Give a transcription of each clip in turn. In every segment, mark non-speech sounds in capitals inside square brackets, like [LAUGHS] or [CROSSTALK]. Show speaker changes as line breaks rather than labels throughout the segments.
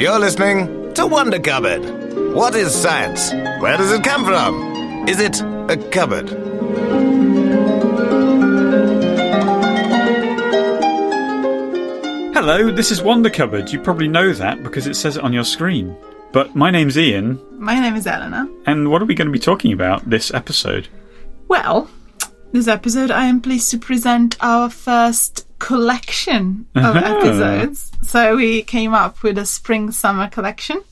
You're listening to Wonder Cupboard. What is science? Where does it come from? Is it a cupboard?
Hello, this is Wonder Cupboard. You probably know that because it says it on your screen. But my name's Ian,
My name is Eleanor.
and what are we going to be talking about this episode?
Well, this episode I am pleased to present our first collection of
Uh-huh.
episodes. So we came up with a spring summer collection.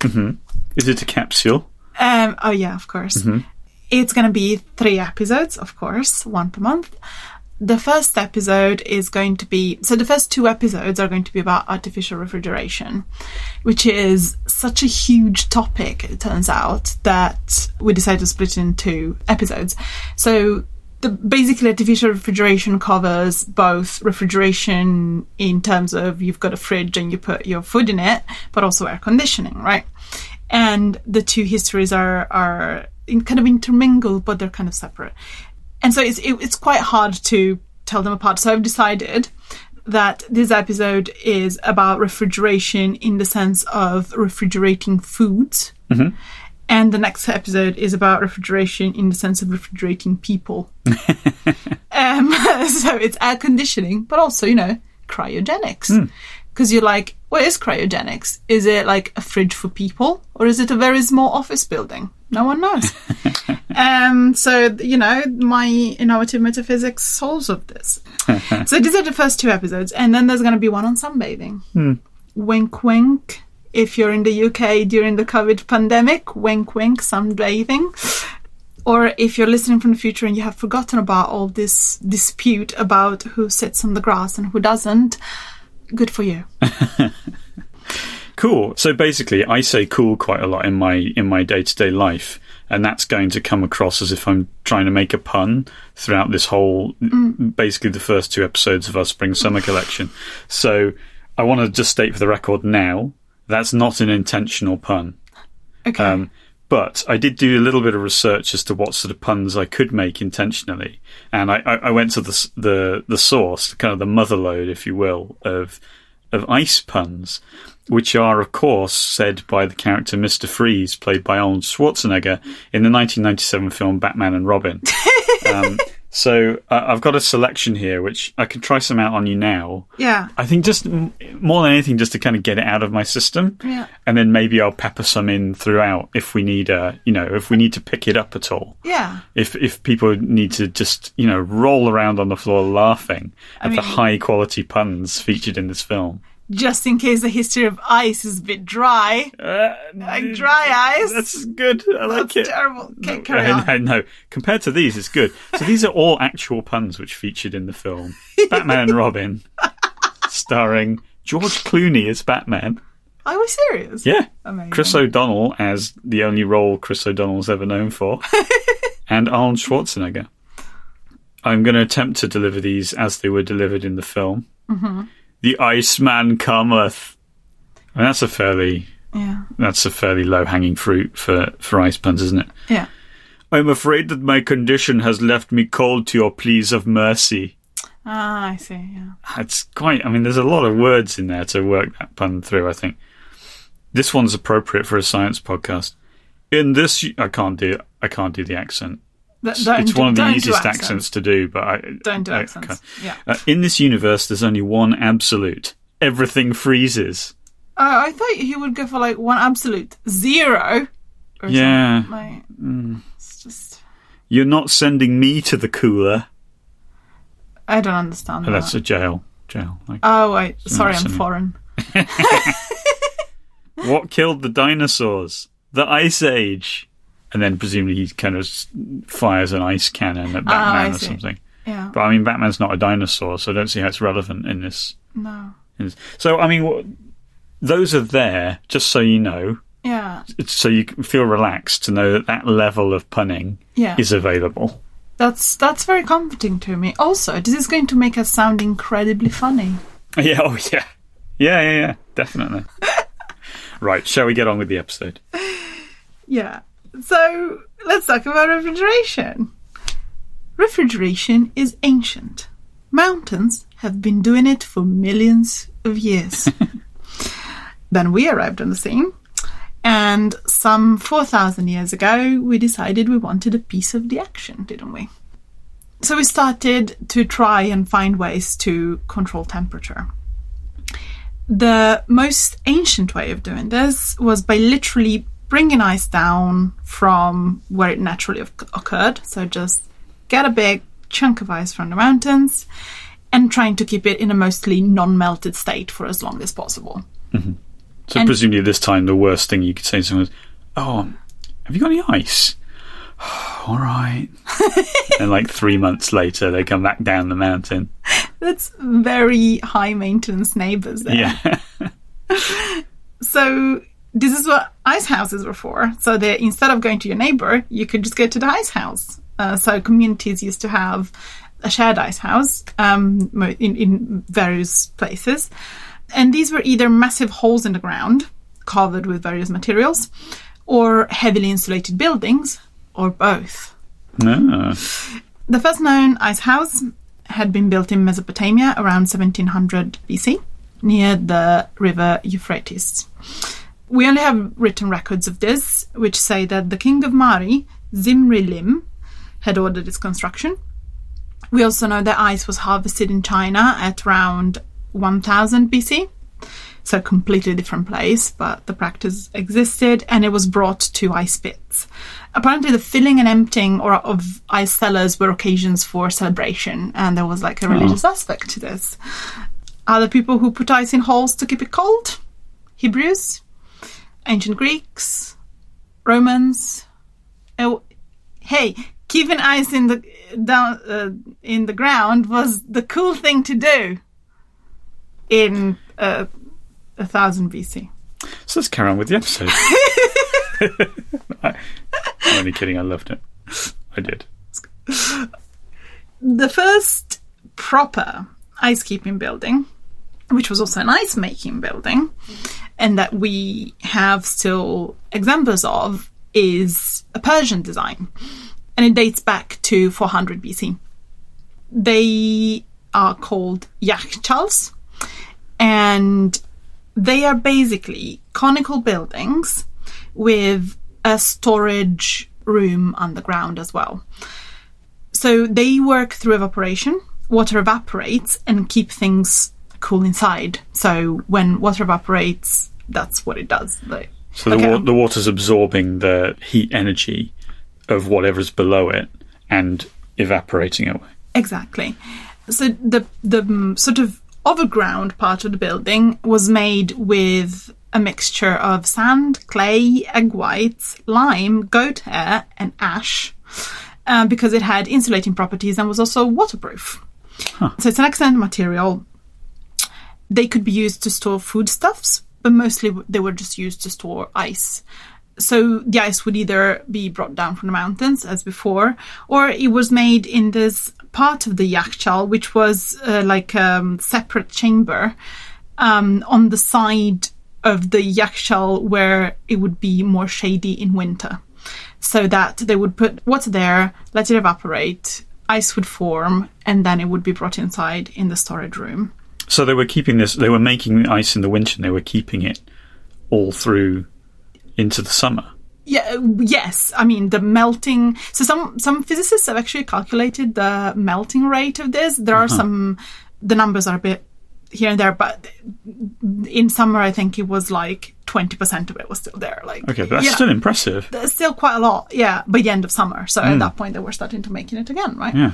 Is it a capsule?
Um, oh yeah, of course. It's going to be three episodes, of course, one per month. The first episode is going to be so the first two episodes are going to be about artificial refrigeration, which is such a huge topic, it turns out, that we decided to split it into episodes. So the basically artificial refrigeration covers both refrigeration in terms of you've got a fridge and you put your food in it, but also air conditioning, right? and the two histories are are in, kind of intermingled, but they're kind of separate. And so it's it, it's quite hard to tell them apart. So I've decided that this episode is about refrigeration in the sense of refrigerating foods. Mm-hmm. And the next episode is about refrigeration in the sense of refrigerating people. [LAUGHS] um, [LAUGHS] so it's air conditioning, but also, you know, cryogenics. Because you're like, what is cryogenics? Is it like a fridge for people, or is it a very small office building? No one knows. [LAUGHS] um, so you know, my innovative metaphysics solves of this. so these are the first two episodes, and then there's going to be one on sunbathing. Wink, wink. If you're in the UK during the COVID pandemic, wink, wink, sunbathing. Or if you're listening from the future and you have forgotten about all this dispute about who sits on the grass and who doesn't, good for you. [LAUGHS]
Cool. So basically, I say cool quite a lot in my in my day to day life, and that's going to come across as if I'm trying to make a pun throughout this whole, mm. basically the first two episodes of our spring summer collection. So I want to just state for the record now that's not an intentional pun.
Okay.
Um, but I did do a little bit of research as to what sort of puns I could make intentionally, and I, I, I went to the the the source, kind of the motherlode, if you will, of of ice puns, which are, of course, said by the character Mister Freeze, played by Arnold Schwarzenegger in the 1997 film Batman and Robin. [LAUGHS] um, so uh, I've got a selection here, which I can try some out on you now.
yeah.
I think just m- more than anything, just to kind of get it out of my system,
Yeah.
and then maybe I'll pepper some in throughout if we need a, you know, if we need to pick it up at all.
Yeah.
If if people need to just you know roll around on the floor laughing at the
mean-
high quality puns featured in this film.
Just in case the history of ice is a bit dry.
Uh,
Like dry ice.
That's good. I like
That's
it.
terrible. Okay,
No,
carry
no,
on.
no, no. Compared to these, it's good. So these are all actual puns which featured in the film Batman and Robin, [LAUGHS] starring George Clooney as Batman.
Are we serious?
Yeah.
Amazing.
Chris O'Donnell as the only role Chris O'Donnell's ever known for, [LAUGHS] and Arnold Schwarzenegger. I'm going to attempt to deliver these as they were delivered in the film.
Mm-hmm.
The Iceman cometh. And that's a fairly
Yeah.
that's a fairly low hanging fruit for for ice puns, isn't it?
Yeah.
I'm afraid that my condition has left me cold to your pleas of mercy.
Ah, I see. Yeah.
It's quite. I mean, there's a lot of words in there to work that pun through. I think this one's appropriate for a science podcast. In this, I can't do. I can't do the accent.
Th- don't
it's
do-
one of the easiest accents. to do, but I
Don't do
I
accents. Yeah.
Uh, in this universe, there's only one absolute. Everything freezes.
Oh, I thought he would go for like one absolute zero. Or
Yeah.
Like, It's just.
You're not sending me to the cooler.
I don't understand.
Oh,
that.
that's a jail. Jail. Like,
Oh, wait. Sorry, I'm foreign. [LAUGHS] [LAUGHS]
what killed the dinosaurs? The Ice Age. And then presumably he kind of fires an ice cannon at
Oh,
Batman or something.
Yeah.
But I mean, Batman's not a dinosaur, so I don't see how it's relevant in this.
No.
in this- So I mean, wh- those are there just so you know,
Yeah.
it's so you can feel relaxed to know that that level of punning
Yeah.
is available.
That's that's very comforting to me. Also, this is going to make us sound incredibly funny. [LAUGHS]
Yeah. Oh yeah. Yeah. Yeah. Yeah. Definitely. [LAUGHS] right. Shall we get on with the episode?
Yeah. So let's talk about refrigeration. Refrigeration is ancient. Mountains have been doing it for millions of years. [LAUGHS] Then we arrived on the scene. And some 4,000 years ago, we decided we wanted a piece of the action, didn't we? So we started to try and find ways to control temperature. The most ancient way of doing this was by literally bringing ice down from where it naturally occurred. So just get a big chunk of ice from the mountains and trying to keep it in a mostly non melted state for as long as possible. Mm-hmm.
So
And-
presumably this time the worst thing you could say to someone is, "Oh, have you got any ice?" [SIGHS] All right. [LAUGHS] and like three months later, they come back down the mountain.
That's very high maintenance neighbors there.
Yeah. [LAUGHS]
So this is what ice houses were for. So that instead of going to your neighbor, you could just go to the ice house. Uh, so communities used to have a shared ice house um, in, in various places, and these were either massive holes in the ground covered with various materials, or heavily insulated buildings, or both. The first known ice house had been built in Mesopotamia around 1700 BC near the river Euphrates. We only have written records of this, which say that the king of Mari, Zimri Lim, had ordered its construction. We also know that ice was harvested in China at around 1000 BC. So, a completely different place, but the practice existed and it was brought to ice pits. Apparently, the filling and emptying or of ice cellars were occasions for celebration, and there was like a hmm. religious aspect to this. Are Other people who put ice in holes to keep it cold? Hebrews, ancient Greeks, Romans. Oh, hey, keeping ice in the down uh, in the ground was the cool thing to do in uh, a thousand BC.
So let's carry on with the episode. I, [LAUGHS] I'm only kidding. I loved it. I did.
The first proper ice keeping building, which was also an ice making building, and that we have still examples of, is a Persian design, and it dates back to 400 BC. They are called yakhchals, and they are basically conical buildings with a storage room underground as well. So they work through evaporation. Water evaporates and keep things cool inside. So when water evaporates, that's what it does. Like,
So the,
Okay.
wa- the water's absorbing the heat energy of whatever's below it and evaporating away.
Exactly. So the the mm, sort of overground part of the building was made with a mixture of sand, clay, egg whites, lime, goat hair, and ash, uh, because it had insulating properties and was also waterproof. So it's an excellent material. They could be used to store foodstuffs, but mostly they were just used to store ice. So the ice would either be brought down from the mountains as before, or it was made in this part of the yakhchal, which was uh, like a um, separate chamber um, on the side of the yakhchal where it would be more shady in winter. So that they would put water there, let it evaporate, ice would form, and then it would be brought inside in the storage room.
So they were keeping this. They were making the ice in the winter. and They were keeping it all through into the summer.
Yeah, uh, yes. I mean the melting. So some some physicists have actually calculated the melting rate of this. There are some. The numbers are a bit here and there, but in summer I think it was like twenty percent of it was still there. Like
Okay, but that's
know,
still impressive.
there's still quite a lot. Yeah, by the end of summer. So at that point they were starting to making it again, right?
Yeah.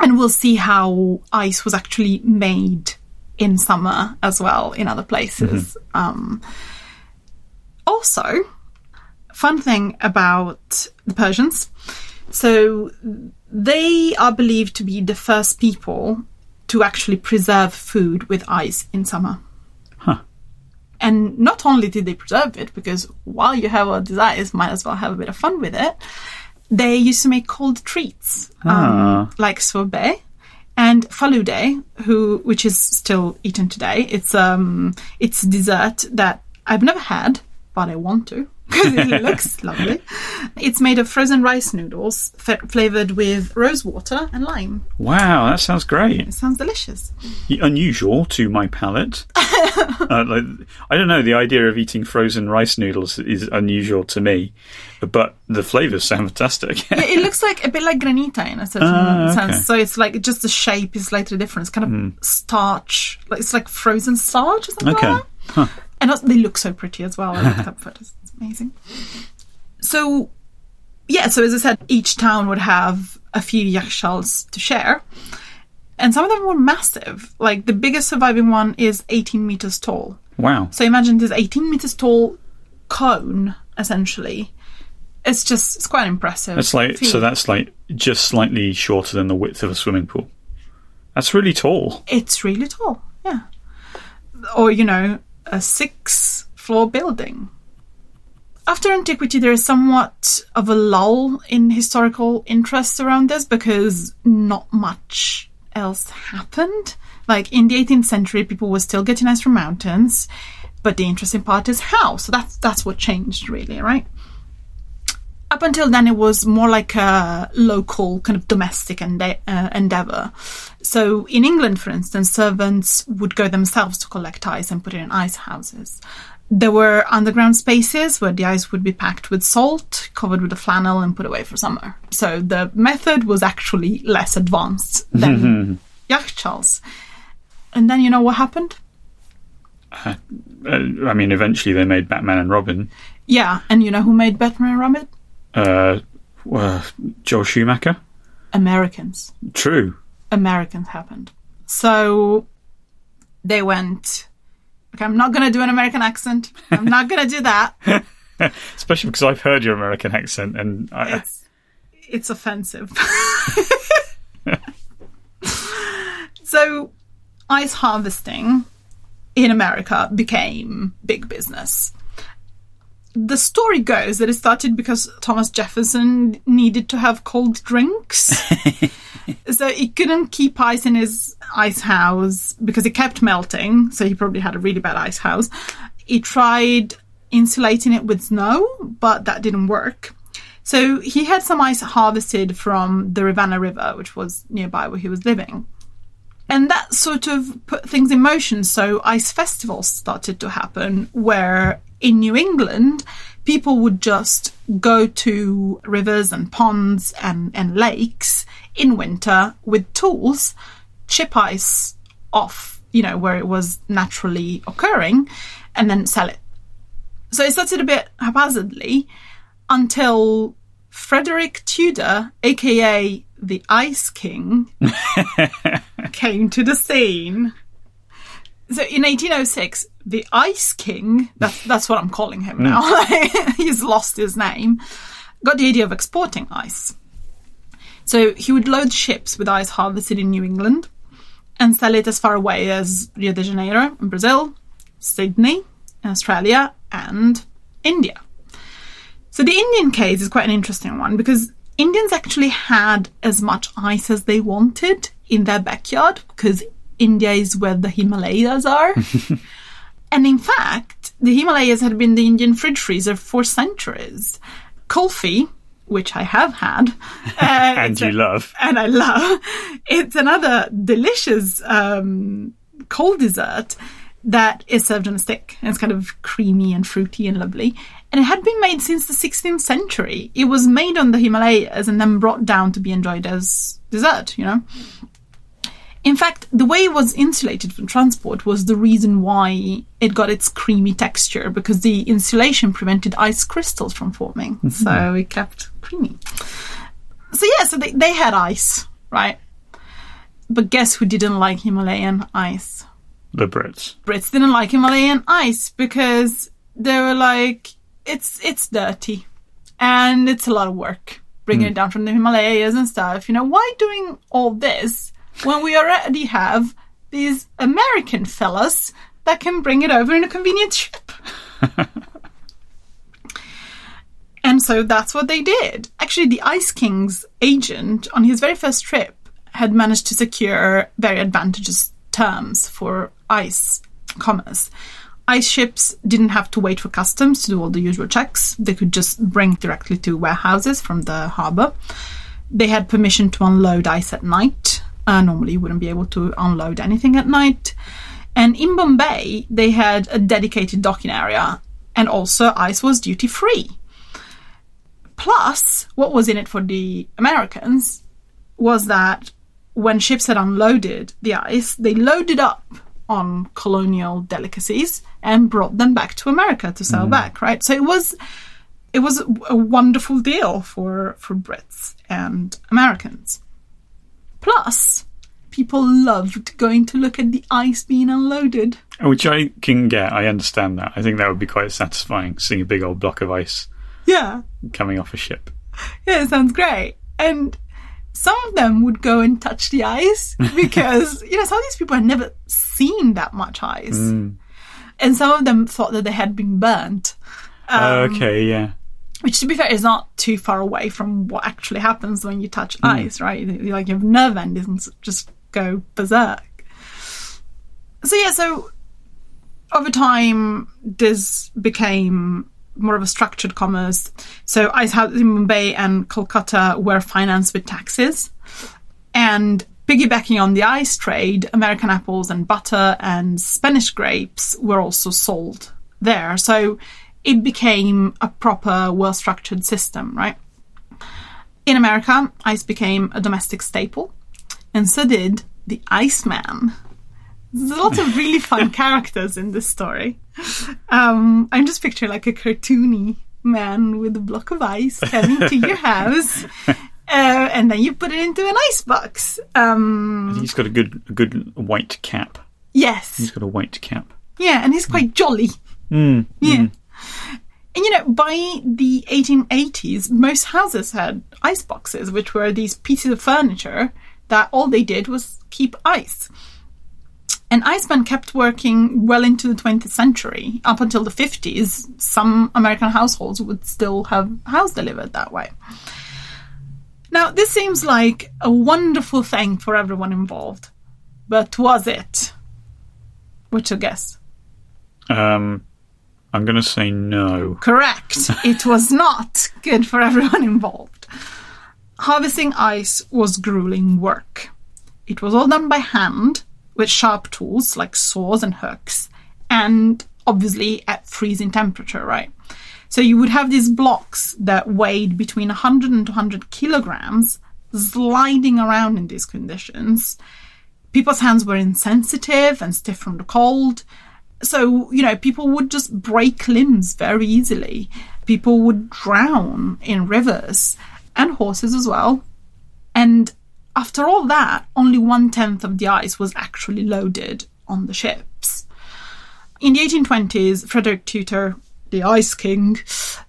And we'll see how ice was actually made in summer as well in other places. Um, also, fun thing about the Persians. So they are believed to be the first people to actually preserve food with ice in summer.
Huh.
And not only did they preserve it, because while you have all this ice, might as well have a bit of fun with it. They used to make cold treats, um, like sorbet and faloodeh, who which is still eaten today. It's um it's dessert that I've never had, but I want to. Because it looks lovely. It's made of frozen rice noodles f- flavored with rose water and lime.
Wow, that sounds great.
It sounds delicious.
Unusual to my palate. [LAUGHS] uh, like, I don't know. The idea of eating frozen rice noodles is unusual to me, but the flavors sound fantastic.
Yeah, it looks like a bit like granita in a certain
Ah, okay.
sense. So it's like just the shape is slightly different. It's kind of starch, like it's like frozen starch or something.
Okay.
Like that. And they look so pretty as well. I looked up photos. It's amazing. So, yeah. So as I said, each town would have a few yakhchals to share, and some of them were massive. Like the biggest surviving one is 18 meters tall.
wow.
So imagine this 18 meters tall cone, essentially. It's just it's quite impressive.
That's like so. That's like just slightly shorter than the width of a swimming pool. That's really tall.
it's really tall. Yeah, or you know, a six floor building. After antiquity, there is somewhat of a lull in historical interest around this because not much else happened. Like in the 18th century, people were still getting ice from mountains, but the interesting part is how. So that's that's what changed, really, right? up until then it was more like a local kind of domestic ende- uh, endeavor so in england for instance servants would go themselves to collect ice and put it in ice houses there were underground spaces where the ice would be packed with salt covered with a flannel and put away for summer so the method was actually less advanced than yakhchals and then you know what happened
Uh, I mean, eventually they made Batman and Robin.
yeah and you know who made batman and robin
Uh, uh, Joel Schumacher.
americans
True.
Americans happened. So they went, okay, I'm not going to do an American accent. I'm not going to do that. [LAUGHS]
Especially because I've heard your American accent, and I,
It's, it's offensive. [LAUGHS] so ice harvesting in America became big business. The story goes that it started because Thomas Jefferson needed to have cold drinks. [LAUGHS] so he couldn't keep ice in his ice house because it kept melting. So he probably had a really bad ice house. He tried insulating it with snow, but that didn't work. So he had some ice harvested from the Rivanna River, which was nearby where he was living. And that sort of put things in motion. So ice festivals started to happen where in New England, people would just go to rivers and ponds and, and lakes in winter with tools, chip ice off, you know, where it was naturally occurring, and then sell it. So it started a bit haphazardly until Frederick Tudor, aka the Ice King, [LAUGHS] came to the scene. So in 1806, the Ice King, that's, that's what I'm calling him now, mm. [LAUGHS] he's lost his name, got the idea of exporting ice. So he would load ships with ice harvested in New England and sell it as far away as Rio de Janeiro in Brazil, Sydney in Australia, and India. So the Indian case is quite an interesting one because Indians actually had as much ice as they wanted in their backyard because India is where the Himalayas are. [LAUGHS] and in fact, the Himalayas had been the Indian fridge freezer for centuries. Kulfi, which I have had, [LAUGHS] uh,
and you
a-
love.
and I love. It's another delicious um, cold dessert that is served on a stick. And it's kind of creamy and fruity and lovely. And it had been made since the 16th century. It was made on the Himalayas and then brought down to be enjoyed as dessert, you know? In fact, the way it was insulated from transport was the reason why it got its creamy texture because the insulation prevented ice crystals from forming. Mm-hmm. So it kept creamy. So yeah, so they, they had ice, right? But guess who didn't like Himalayan ice?
The Brits.
Brits didn't like Himalayan ice because they were like, it's it's dirty and it's a lot of work bringing hmm. it down from the Himalayas and stuff. You know, why doing all this when we already have these American fellas that can bring it over in a convenient ship? [LAUGHS] And so that's what they did. Actually, the Ice King's agent on his very first trip had managed to secure very advantageous terms for ice commerce. ice ships didn't have to wait for customs to do all the usual checks. They could just bring directly to warehouses from the harbour. They had permission to unload ice at night. Uh, normally, you wouldn't be able to unload anything at night. And in Bombay, they had a dedicated docking area, and also ice was duty free. Plus, what was in it for the Americans was that when ships had unloaded the ice, they loaded up on colonial delicacies and brought them back to America to sell back, right? So it was it was a wonderful deal for for Brits and Americans. Plus, people loved going to look at the ice being unloaded.
Which I can get. I understand that. I think that would be quite satisfying, seeing a big old block of ice
Yeah,
coming off a ship.
yeah, it sounds great. And some of them would go and touch the ice [LAUGHS] because you know some of these people had never seen that much ice, and some of them thought that they had been burnt. Um,
okay, yeah.
Which to be fair is not too far away from what actually happens when you touch hmm. ice, right? Like your nerve endings just go berserk. So yeah, so over time this became more of a structured commerce. So ice houses in Mumbai and Kolkata were financed with taxes. And piggybacking on the ice trade, American apples and butter and Spanish grapes were also sold there. So it became a proper, well structured system, right? In America, ice became a domestic staple, and so did the Iceman. There's a lot of really fun [LAUGHS] characters in this story. Um, I'm just picturing like a cartoony man with a block of ice coming to your [LAUGHS] house, uh, and then you put it into an ice box. Um,
He's got a good, a good white cap.
yes,
He's got a white cap.
yeah, and he's quite jolly.
Mm,
Yeah. And you know, by the 1880s, most houses had ice boxes, which were these pieces of furniture that all they did was keep ice. And Iceman kept working well into the 20th century. Up until the 50s, some American households would still have house delivered that way. Now, this seems like a wonderful thing for everyone involved. But was it? What's your guess?
Um, I'm going to say no.
Correct. it was not good for everyone involved. Harvesting ice was grueling work. It was all done by hand with sharp tools like saws and hooks, and obviously at freezing temperature, right? So you would have these blocks that weighed between 100 and 200 kilograms sliding around in these conditions. People's hands were insensitive and stiff from the cold. So, you know, people would just break limbs very easily. People would drown in rivers and horses as well. And after all that, only one tenth of the ice was actually loaded on the ships. In the 1820s, Frederick Tudor, the Ice King,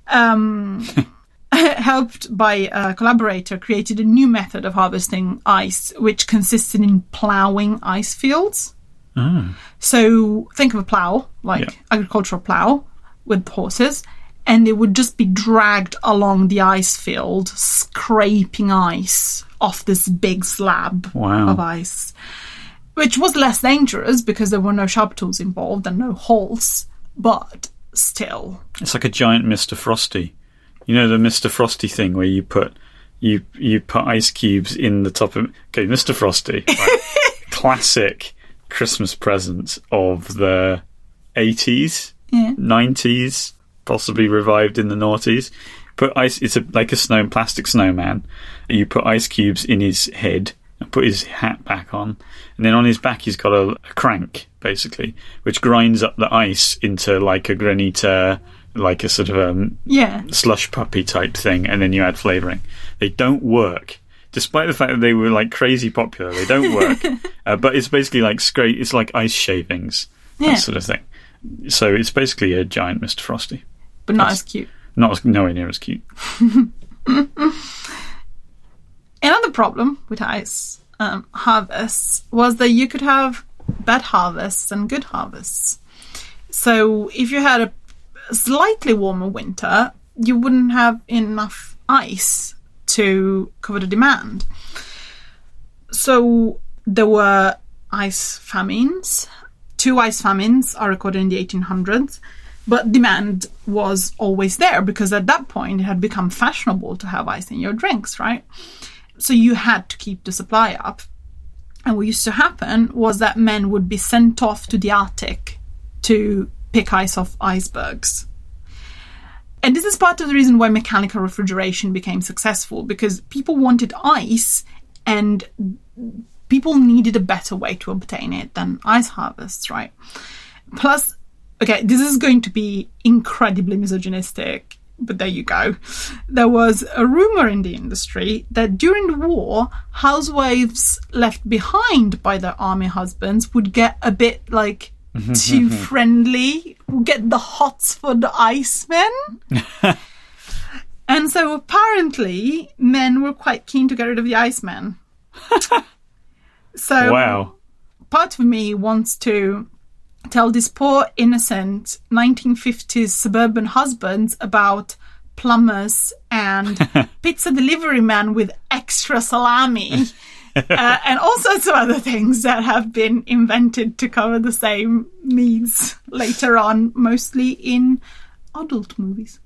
um, [LAUGHS] helped by a collaborator, created a new method of harvesting ice, which consisted in ploughing ice fields. So think of a plough, like
Yeah.
agricultural plough with horses, and they would just be dragged along the ice field, scraping ice off this big slab
Wow.
of ice. Which was less dangerous because there were no sharp tools involved and no holes, but still.
It's like a giant Mr. Frosty. You know the Mr. Frosty thing where you put you you put ice cubes in the top of okay, Mr. Frosty. Right. [LAUGHS] Classic Christmas present of the eighties,
Yeah.
nineties, possibly revived in the noughties. Put ice it's a like a snow plastic snowman. You put ice cubes in his head and put his hat back on. And then on his back he's got a, a crank, basically, which grinds up the ice into like a granita like a sort of um,
Yeah.
slush puppy type thing, and then you add flavouring. They don't work, despite the fact that they were like crazy popular. They don't work, [LAUGHS] uh, but it's basically like scrape. It's like ice shavings,
Yeah.
that sort of thing. So it's basically a giant Mr. Frosty.
But not
That's-
as cute.
Not as, nowhere near as cute. [LAUGHS]
Another problem with ice um, harvests was that you could have bad harvests and good harvests. So if you had a slightly warmer winter, you wouldn't have enough ice to cover the demand. So there were ice famines, Two ice famines are recorded in the 1800s, but demand was always there because at that point it had become fashionable to have ice in your drinks, right? So you had to keep the supply up. And what used to happen was that men would be sent off to the Arctic to pick ice off icebergs. And this is part of the reason why mechanical refrigeration became successful because people wanted ice and people needed a better way to obtain it than ice harvests, right? Plus, okay, this is going to be incredibly misogynistic, but there you go. There was a rumor in the industry that during the war, housewives left behind by their army husbands would get a bit like too mm-hmm. friendly, would get the hots for the icemen. [LAUGHS] and so apparently, men were quite keen to get rid of the Iceman. [LAUGHS] so
Wow.
part of me wants to tell these poor innocent 1950s suburban husbands about plumbers and [LAUGHS] pizza delivery men with extra salami [LAUGHS] uh, and all sorts of other things that have been invented to cover the same needs later on mostly in adult movies.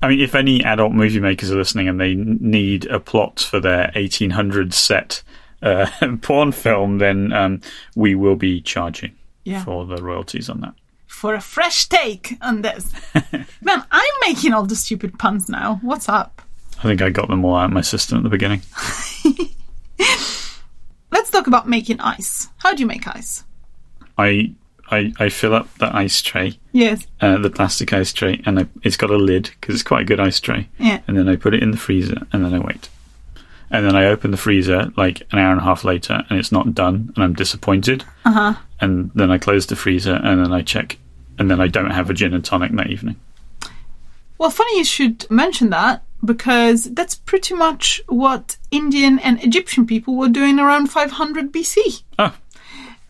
I mean, if any adult movie makers are listening and they need a plot for their 1800s set uh, [LAUGHS] porn film, then um, we will be charging
Yeah.
for the royalties on that.
for a fresh take on this. [LAUGHS] Man i'm making all the stupid puns now. What's up
I think I got them all out of my system at the beginning. [LAUGHS]
let's talk about making ice how do you make ice
I I, I fill up the ice tray,
yes
uh, the plastic ice tray, and I, it's got a lid because it's quite a good ice tray.
Yeah.
And then I put it in the freezer, and then I wait. And then I open the freezer like an hour and a half later, and it's not done, and I'm disappointed.
uh-huh
And then I close the freezer, and then I check, and then I don't have a gin and tonic that evening.
Well, funny you should mention that because that's pretty much what Indian and Egyptian people were doing around 500 BC.
Oh,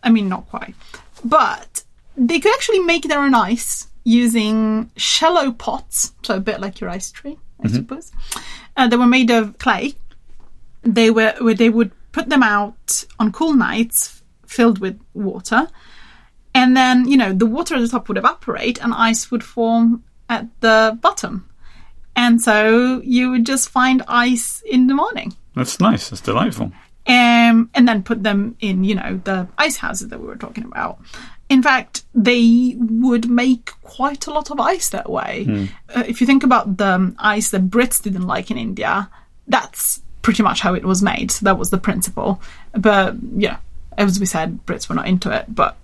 I mean, not quite. But they could actually make their own ice using shallow pots, so a bit like your ice tray, I suppose. Uh, they were made of clay. They were where they would put them out on cool nights, filled with water, and then you know the water at the top would evaporate and ice would form at the bottom, and so you would just find ice in the morning
that's nice. That's delightful.
um, and then put them in, you know, the ice houses that we were talking about. In fact, they would make quite a lot of ice that way. Uh, if you think about the um, ice that Brits didn't like in India, that's pretty much how it was made. So that was the principle. But yeah, as we said, Brits were not into it. But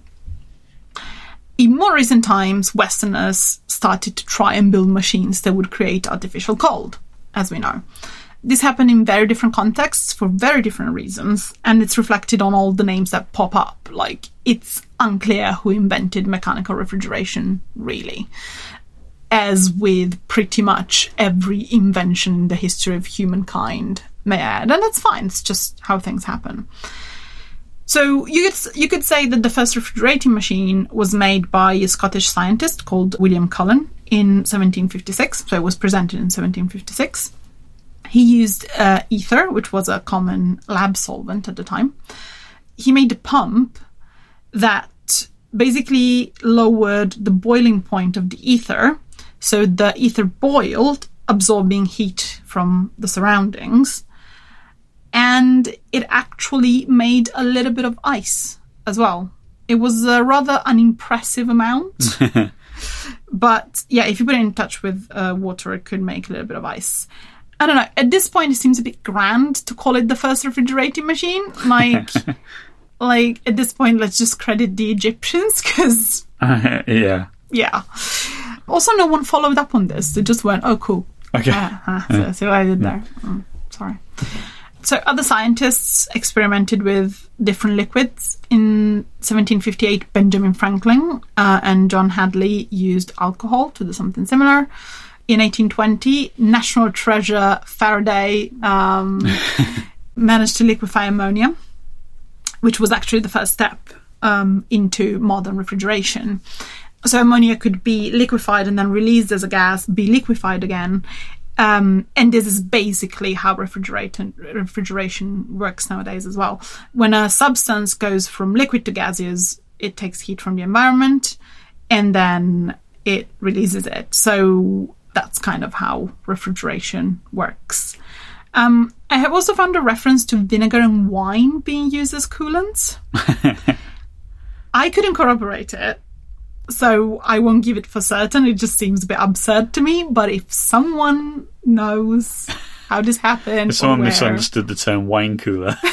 in more recent times, Westerners started to try and build machines that would create artificial cold, as we know. This happened in very different contexts for very different reasons, and it's reflected on all the names that pop up. Like, it's unclear who invented mechanical refrigeration, really. As with pretty much every invention in the history of humankind, may I add. And that's fine, it's just how things happen. So you could you could say that the first refrigerating machine was made by a Scottish scientist called William Cullen in 1756. So it was presented in 1756. He used uh, ether, which was a common lab solvent at the time. He made a pump that basically lowered the boiling point of the ether, so the ether boiled, absorbing heat from the surroundings and it actually made a little bit of ice as well. It was a rather unimpressive amount, [LAUGHS] but yeah, if you put it in touch with uh, water, it could make a little bit of ice. I don't know. At this point, it seems a bit grand to call it the first refrigerating machine. Like, [LAUGHS] like at this point, let's just credit the Egyptians because [LAUGHS]
yeah.
yeah. Also, no one followed up on this. They just went, "Oh, cool."
Okay.
Ah, ah, so, so I did there. Mm, sorry. So other scientists experimented with different liquids. In 1758, Benjamin Franklin uh, and John Hadley used alcohol to do something similar. In 1820, National Treasure Faraday um, [LAUGHS] managed to liquefy ammonia, which was actually the first step um, into modern refrigeration. So ammonia could be liquefied and then released as a gas, be liquefied again, Um, and this is basically how refrigeration refrigeration works nowadays as well. When a substance goes from liquid to gaseous, it takes heat from the environment and then it releases it. So that's kind of how refrigeration works. Um, I have also found a reference to vinegar and wine being used as coolants. [LAUGHS] I couldn't corroborate it, so I won't give it for certain. It just seems a bit absurd to me. But if someone knows how this happened,
If someone
where-
misunderstood the term wine cooler. [LAUGHS]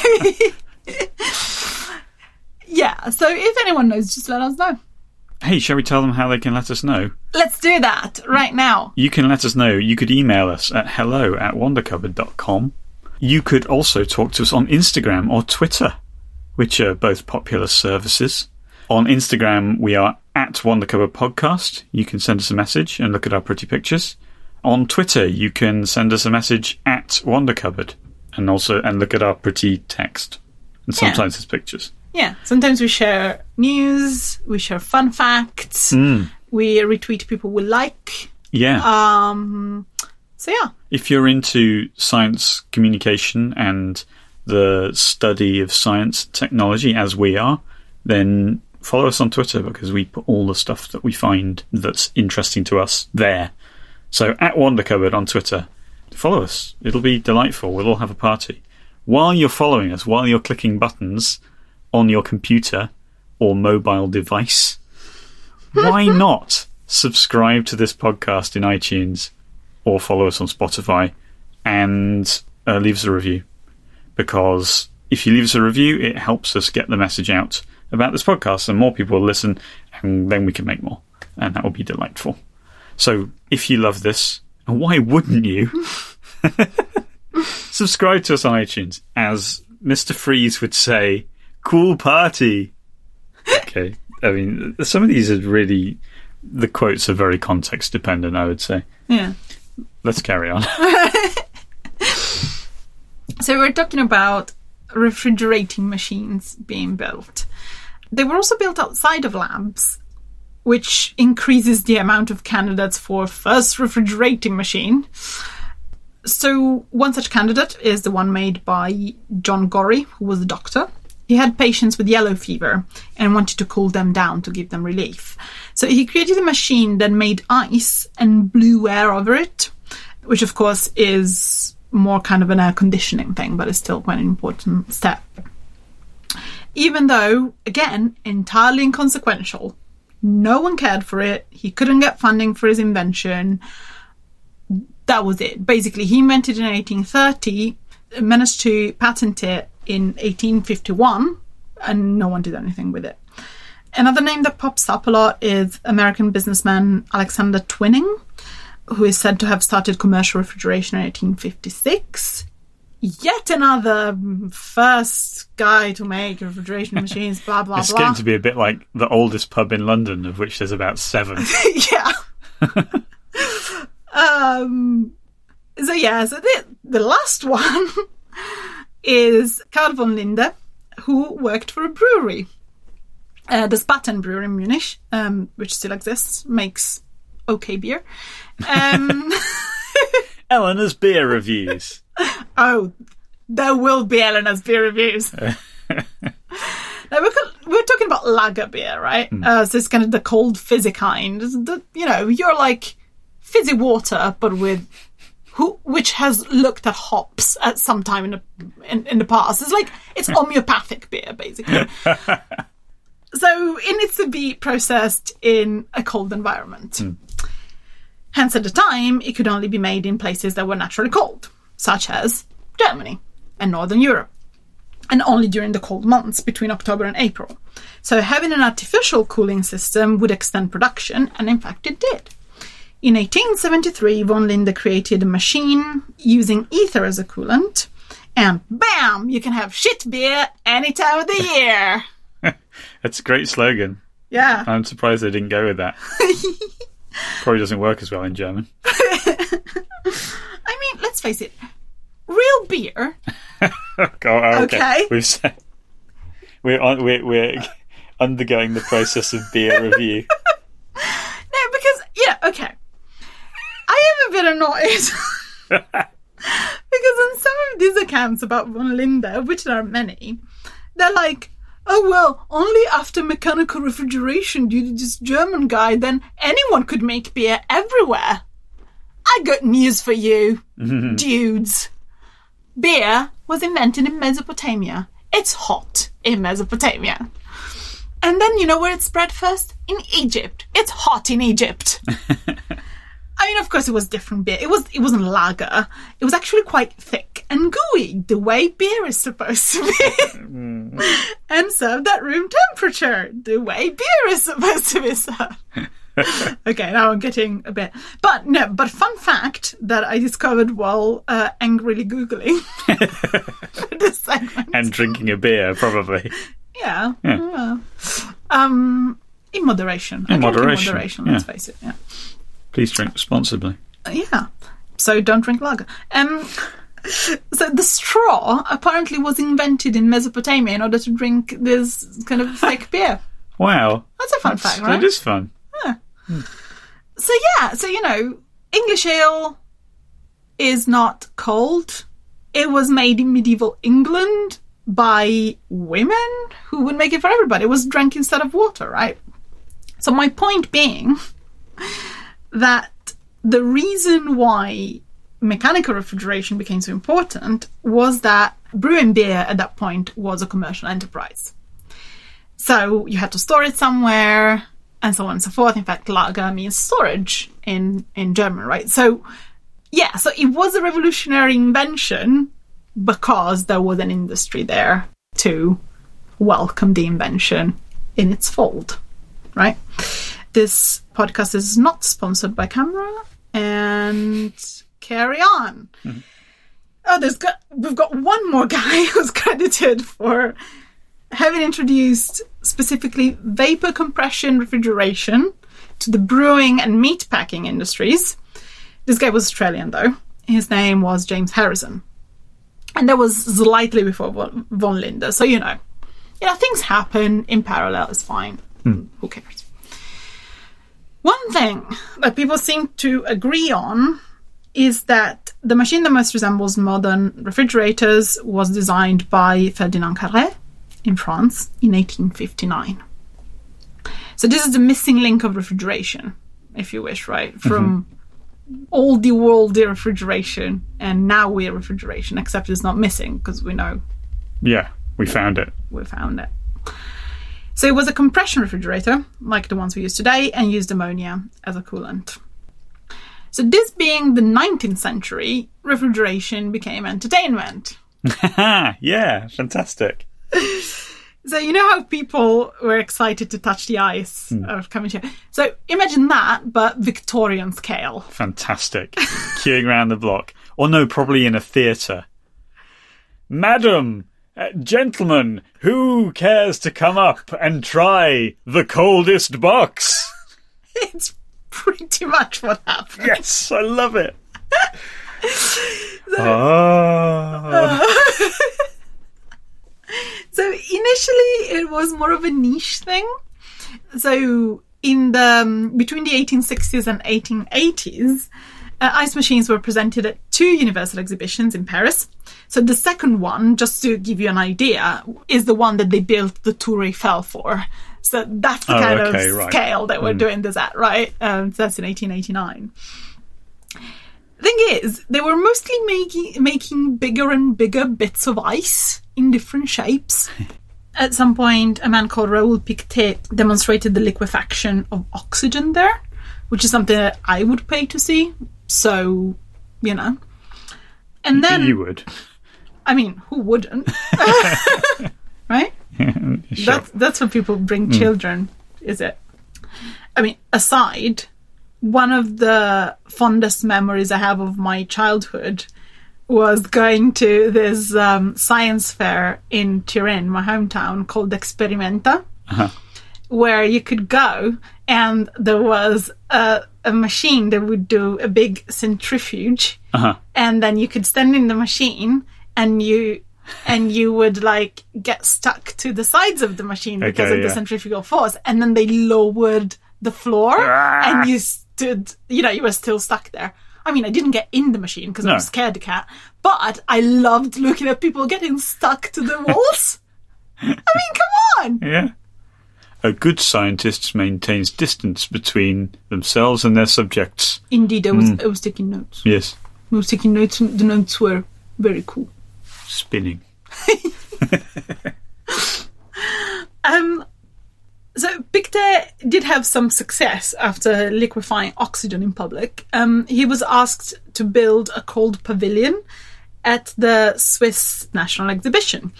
yeah. So if anyone knows, just let us know.
hey, shall we tell them how they can let us know?
Let's do that right now.
You can let us know. You could email us at hello at wondercupboard.com. You could also talk to us on Instagram or Twitter, which are both popular services. On Instagram, we are at Wondercupboard Podcast. You can send us a message and look at our pretty pictures. On Twitter, you can send us a message at Wondercupboard and also and look at our pretty text. And
Yeah.
sometimes it's pictures.
Yeah. Sometimes we share news, we share fun facts, we retweet people we like.
Yeah.
Um. So yeah.
if you're into science communication and the study of science technology as we are, then follow us on Twitter because we put all the stuff that we find that's interesting to us there. So at Wonder Cupboard on Twitter, follow us. It'll be delightful. We'll all have a party. While you're following us, while you're clicking buttons on your computer or mobile device, why [LAUGHS] not subscribe to this podcast in iTunes or follow us on Spotify and uh, leave us a review. Because if you leave us a review, it helps us get the message out about this podcast, and more people will listen, and then we can make more, and that will be delightful. So if you love this, and why wouldn't you? [LAUGHS] subscribe to us on iTunes, as Mr. Freeze would say, cool party. Okay. I mean, some of these are really, the quotes are very context dependent, I would say.
Yeah.
Let's carry on. [LAUGHS]
So we're talking about refrigerating machines being built. They were also built outside of labs, which increases the amount of candidates for first refrigerating machine. So one such candidate is the one made by John Gorrie, who was a doctor. He had patients with yellow fever and wanted to cool them down to give them relief. So he created a machine that made ice and blew air over it, which of course is more kind of an air conditioning thing, but it's still quite an important step. Even though, again, entirely inconsequential, no one cared for it, he couldn't get funding for his invention. That was it. Basically, he invented it in 1830, managed to patent it in 1851, and no one did anything with it. Another name that pops up a lot is American businessman Alexander Twining, who is said to have started commercial refrigeration in 1856. Yet another first guy to make refrigeration [LAUGHS] machines, blah, blah,
It's
blah.
getting to be a bit like the oldest pub in London, of which there's about seven. [LAUGHS]
yeah. [LAUGHS] um. So yeah. So the the last one is Karl von Linde, who worked for a brewery. Uh, the Spaten Brewery in Munich, um, which still exists, makes okay beer. Um,
Eleanor's beer reviews.
Oh, there will be Eleanor's beer reviews. [LAUGHS] now we're, we're talking about lager beer, right? Uh, so it's kind of the cold fizzy kind. The, you know, you're like fizzy water, but with who, which has looked at hops at some time in the in, in the past. It's like it's [LAUGHS] homeopathic beer, basically. [LAUGHS] so it needs to be processed in a cold environment. Hence, at the time, it could only be made in places that were naturally cold, such as Germany and Northern Europe, and only during the cold months between October and April. So, having an artificial cooling system would extend production, and in fact, it did. In 1873, von Linde created a machine using ether as a coolant, and bam, you can have shit beer any time of the [LAUGHS] year.
That's a great slogan.
Yeah.
I'm surprised they didn't go with that. [LAUGHS] Probably doesn't work as well in German. [LAUGHS]
I mean, let's face it, real beer [LAUGHS]
Oh, okay.
Okay.
We've said we're on, we're we're undergoing the process of beer [LAUGHS] review.
No, because yeah, okay. I am a bit annoyed [LAUGHS] because in some of these accounts about von Linde, which there are many, they're like, oh well, only after mechanical refrigeration due to this German guy, then anyone could make beer everywhere. I got news for you, [LAUGHS] dudes. Beer was invented in Mesopotamia. It's hot in Mesopotamia. And then you know where it spread first? In Egypt. It's hot in Egypt. [LAUGHS] I mean, of course, it was different beer. It was it wasn't lager. It was actually quite thick and gooey, the way beer is supposed to be, [LAUGHS] mm. and served at room temperature, the way beer is supposed to be served. [LAUGHS] okay, now I'm getting a bit, but no. But fun fact that I discovered while uh, angrily googling [LAUGHS] this segment.
and drinking a beer, probably.
Yeah. yeah. Um, in moderation.
In moderation,
In moderation. Let's
yeah.
face it. Yeah.
Please drink responsibly.
Yeah. So don't drink lager. Um, [LAUGHS] so the straw apparently was invented in Mesopotamia in order to drink this kind of thick beer.
Wow.
That's a fun fact, right?
That is fun.
So yeah, so you know, English ale is not cold. It was made in medieval England by women who would make it for everybody. It was drank instead of water, right? So my point being [LAUGHS] that the reason why mechanical refrigeration became so important was that brewing beer at that point was a commercial enterprise. So you had to store it somewhere and so on and so forth. In fact, lager means storage in, in German, right? So yeah, so it was a revolutionary invention because there was an industry there to welcome the invention in its fold, right? This podcast is not sponsored by Camera and carry on. Mm-hmm. Oh, there's got we've got one more guy [LAUGHS] who's credited for having introduced specifically vapor compression refrigeration to the brewing and meat packing industries. This guy was Australian though. His name was James Harrison. And that was slightly before von, von Linde. So, you know, you know, things happen in parallel. It's fine. Hmm. Who cares? One thing that people seem to agree on is that the machine that most resembles modern refrigerators was designed by Ferdinand Carré in France in 1859. So this is the missing link of refrigeration, if you wish, right? From all the world, the refrigeration and now we're refrigeration, except it's not missing because we know
Yeah, we found it.
we found it. So it was a compression refrigerator, like the ones we use today, and used ammonia as a coolant. So this being the 19th century, refrigeration became entertainment.
Ah, [LAUGHS] yeah, fantastic. [LAUGHS]
So you know how people were excited to touch the ice of coming here. So imagine that, but Victorian scale.
Fantastic. [LAUGHS] Queuing around the block. Or no, probably in a theatre. Madam, uh, gentlemen, who cares to come up and try the coldest box? [LAUGHS]
It's pretty much what happened.
Yes, I love it. Ah.
So initially, it was more of a niche thing. So in the um, between the 1860s and 1880s, uh, ice machines were presented at two Universal exhibitions in Paris. So the second one, just to give you an idea, is the one that they built the Tour Eiffel for. So that's the
Oh,
kind
okay,
of
right.
scale that we're doing this at, right? Um, so that's in 1889 thing is, they were mostly making making bigger and bigger bits of ice in different shapes. [LAUGHS] At some point, a man called Raoul Pictet demonstrated the liquefaction of oxygen there, which is something that I would pay to see. So, you know. And then,
you would.
I mean, who wouldn't? [LAUGHS] [LAUGHS] right?
Sure.
That's that's when people bring mm. children, is it? I mean, aside, one of the fondest memories I have of my childhood was going to this um, science fair in Turin, my hometown, called Experimenta, where you could go and there was a, a machine that would do a big centrifuge,
Uh-huh.
and then you could stand in the machine and you and you would like get stuck to the sides of the machine because
Okay,
of the centrifugal force, and then they lowered the floor,
Ah.
and you stood, you know, you were still stuck there. I mean, I didn't get in the machine because I
No.
was scared of cat, but I loved looking at people getting stuck to the walls. I mean, come on.
Yeah. A good scientist maintains distance between themselves and their subjects.
Indeed, I was
Hmm.
I was taking notes.
Yes.
I was taking notes. and The notes were very cool.
Spinning. [LAUGHS]
Um, so Pictet did have some success after liquefying oxygen in public. Um, he was asked to build a cold pavilion at the Swiss National Exhibition,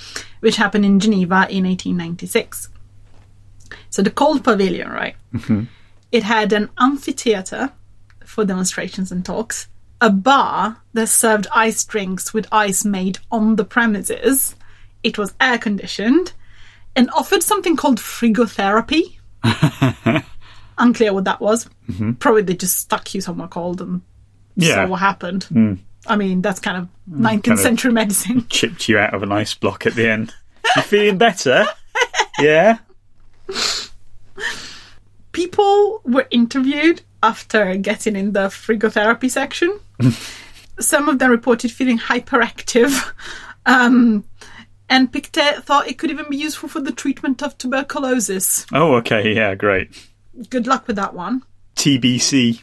which happened in Geneva in 1896. So the cold pavilion, right? It had an amphitheater for demonstrations and talks, a bar that served ice drinks with ice made on the premises. It was air conditioned and offered something called frigotherapy. [LAUGHS] Unclear what that was. Mm-hmm. Probably they just stuck you somewhere cold and
Yeah.
saw what happened. Hmm. I mean, that's kind of hmm, 19th
kind of-
century medicine. [LAUGHS]
Chipped you out of an ice block at the end. You feeling better? [LAUGHS] yeah.
People were interviewed after getting in the frigotherapy section. Some of them reported feeling hyperactive. Um, and Pictet thought it could even be useful for the treatment of tuberculosis.
Oh, okay. Yeah, great.
Good luck with that one.
TBC.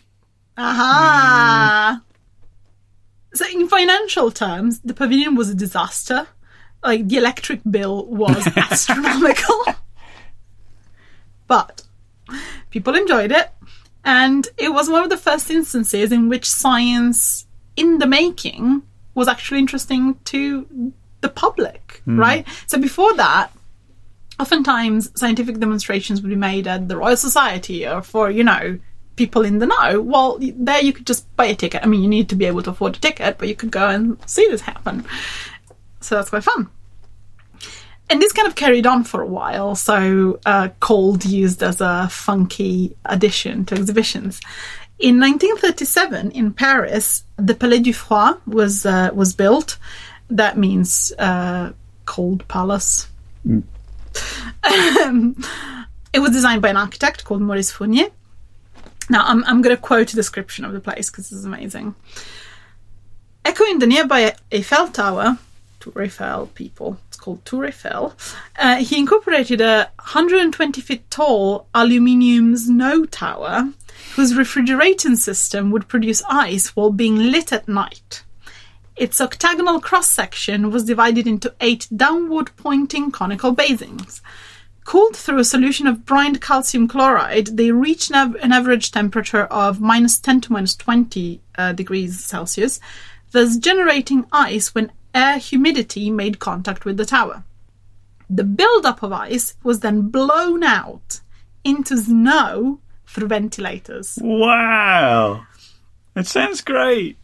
Aha! Hmm. So, in financial terms, the pavilion was a disaster. Like, the electric bill was [LAUGHS] astronomical. but people enjoyed it, and it was one of the first instances in which science in the making was actually interesting to the public, right? So, before that, oftentimes scientific demonstrations would be made at the Royal Society or for, you know, people in the know. Well, there you could just buy a ticket. I mean, you need to be able to afford a ticket, but you could go and see this happen. So that's quite fun. And this kind of carried on for a while, so uh, cold used as a funky addition to exhibitions. In 1937, in Paris, the Palais du Froid was uh, was built. That means uh, cold palace. Um, it was designed by an architect called Maurice Fournier. Now, I'm, I'm going to quote a description of the place because it's amazing. Echoing the nearby Eiffel Tower, Tour Eiffel people, it's called Tour Eiffel, uh, he incorporated a 120 feet tall aluminium snow tower whose refrigerating system would produce ice while being lit at night. Its octagonal cross section was divided into eight downward pointing conical basins. Cooled through a solution of brined calcium chloride, they reached an, average temperature of minus 10 to minus 20 uh, degrees Celsius, thus generating ice when air humidity made contact with the tower. The buildup of ice was then blown out into snow through ventilators.
Wow. That sounds great.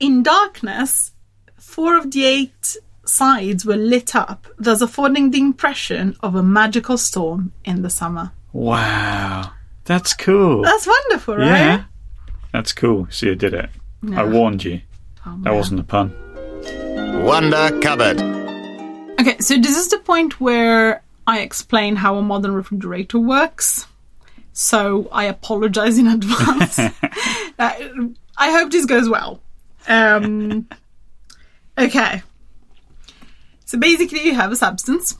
In darkness, four of the eight sides were lit up, thus affording the impression of a magical storm in the summer.
Wow. That's cool.
That's wonderful, right?
Yeah. That's cool. See, I did it. I warned you.
Oh,
That wasn't a pun.
Wonder Cupboard.
Okay, so this is the point where I explain how a modern refrigerator works. So I apologize in advance. [LAUGHS] Uh, I hope this goes well. Um, okay. So basically, you have a substance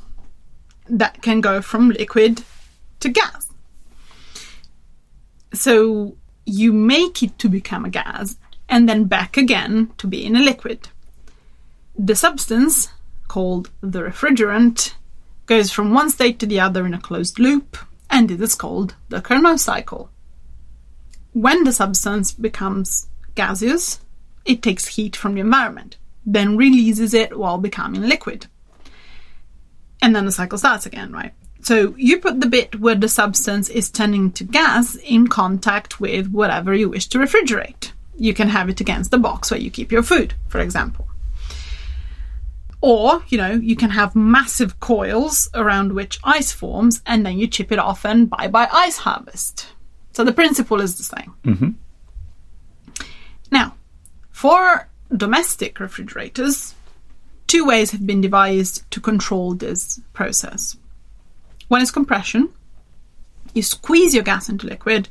that can go from liquid to gas. So you make it to become a gas and then back again to be in a liquid. The substance, called the refrigerant, goes from one state to the other in a closed loop, and it is called the Carnot cycle. When the substance becomes gaseous, it takes heat from the environment, then releases it while becoming liquid. And then the cycle starts again, right? So you put the bit where the substance is turning to gas in contact with whatever you wish to refrigerate. You can have it against the box where you keep your food, for example. Or, you know, you can have massive coils around which ice forms and then you chip it off and bye bye ice harvest. So the principle is the same. Mm-hmm. Now, for domestic refrigerators, two ways have been devised to control this process. One is compression. You squeeze your gas into liquid,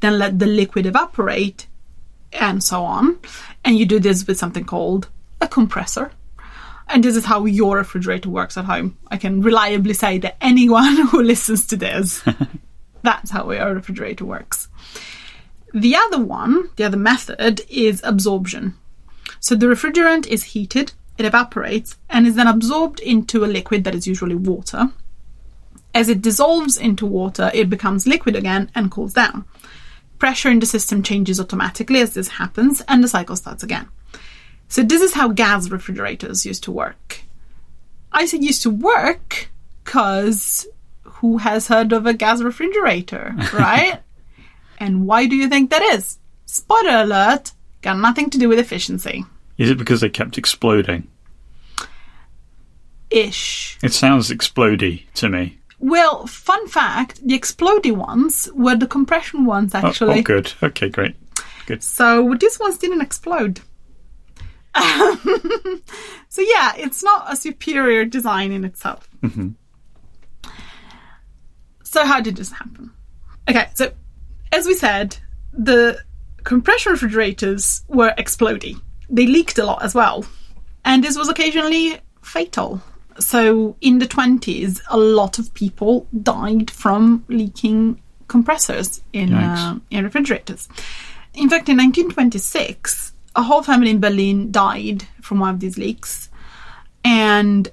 then let the liquid evaporate, and so on. And you do this with something called a compressor. And this is how your refrigerator works at home. I can reliably say that anyone [LAUGHS] who listens to this, [LAUGHS] that's how your refrigerator works. The other one, the other method, is absorption. So the refrigerant is heated, it evaporates, and is then absorbed into a liquid that is usually water. As it dissolves into water, it becomes liquid again and cools down. Pressure in the system changes automatically as this happens, and the cycle starts again. So, this is how gas refrigerators used to work. I said used to work because who has heard of a gas refrigerator, [LAUGHS] right? And why do you think that is? Spoiler alert, got nothing to do with efficiency.
Is it because they kept exploding?
Ish.
It sounds explody to me.
Well, fun fact the explodey ones were the compression ones,
Oh, oh
actually.
oh, good. Okay, great. Good.
So these ones didn't explode. [LAUGHS] so yeah, it's not a superior design in itself. Mm-hmm. So how did this happen? Okay, so as we said, the compression refrigerators were exploding. They leaked a lot as well, and this was occasionally fatal. So in the twenties, a lot of people died from leaking compressors in uh, in refrigerators. In fact, in 1926, a whole family in Berlin died from one of these leaks, and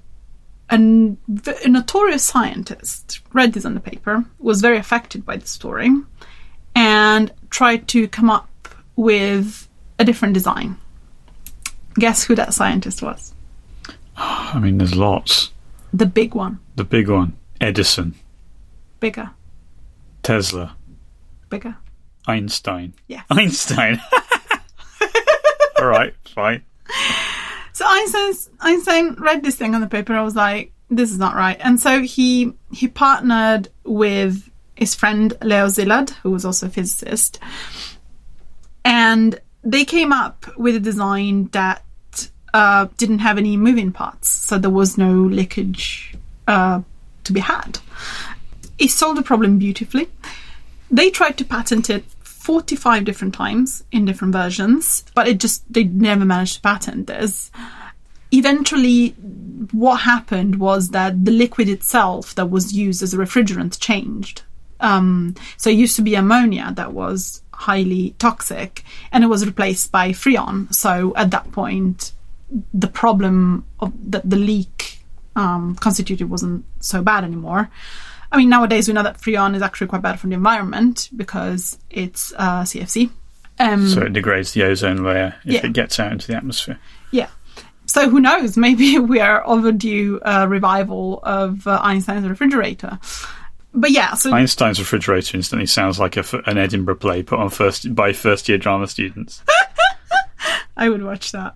a notorious scientist read this on the paper, was very affected by the story, and tried to come up with a different design. Guess who that scientist was?
I mean, there's lots.
The big one.
The big one Edison,
Bigger.
Tesla,
Bigger.
Einstein.
Yeah. [LAUGHS]
Einstein. [LAUGHS] All right, fine.
So Einstein's, Einstein read this thing on the paper. I was like, this is not right. And so he he partnered with his friend Leo Szilard, who was also a physicist, and they came up with a design that uh, didn't have any moving parts, so there was no leakage uh, to be had. It solved the problem beautifully. They tried to patent it 45 different times in different versions, but it just, they never managed to patent this. Eventually, what happened was that the liquid itself that was used as a refrigerant changed. Um, so it used to be ammonia that was highly toxic, and it was replaced by freon. So at that point, the problem of that the leak um, constituted wasn't so bad anymore. I mean, nowadays we know that freon is actually quite bad for the environment because it's uh, CFC. Um,
So it degrades the ozone layer if
Yeah.
it gets out into the atmosphere.
yeah. So who knows? [LAUGHS] Maybe we are overdue a revival of uh, Einstein's refrigerator. But yeah, so
Einstein's refrigerator instantly sounds like a an Edinburgh play put on first by first year drama students. [LAUGHS]
I would watch that.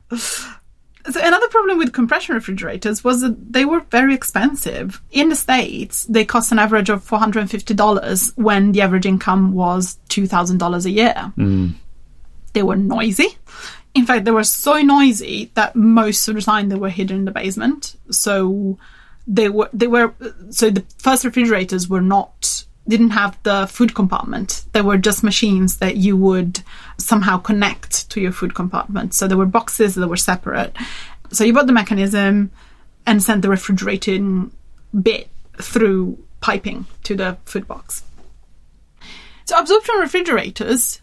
So another problem with compression refrigerators was that they were very expensive. In the States, they cost an average of $450 when the average income was $2,000 a year. Hmm. They were noisy. In fact, they were so noisy that most of the time they were hidden in the basement. So they were they were so the first refrigerators were not didn't have the food compartment. They were just machines that you would somehow connect to your food compartment. So there were boxes that were separate. So you bought the mechanism and sent the refrigerating bit through piping to the food box. So absorption refrigerators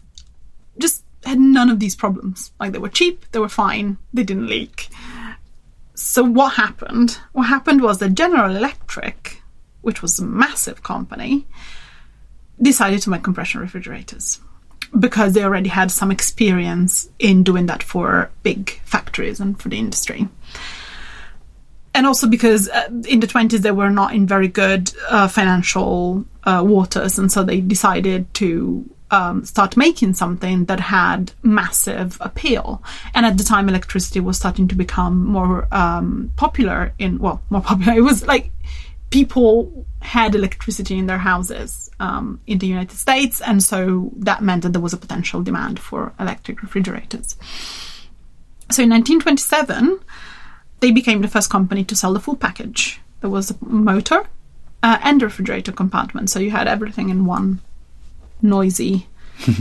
just had none of these problems. Like they were cheap, they were fine, they didn't leak. So what happened? What happened was that General Electric, which was a massive company, decided to make compression refrigerators because they already had some experience in doing that for big factories and for the industry. And also because uh, in the 20s they were not in very good uh, financial uh, waters, and so they decided to um, start making something that had massive appeal. And at the time, electricity was starting to become more um, popular. In well, more [LAUGHS] popular. It was like people had electricity in their houses um, in the United States, and so that meant that there was a potential demand for electric refrigerators. So in 1927, they became the first company to sell the full package. There was a motor uh, and refrigerator compartment, so you had everything in one noisy,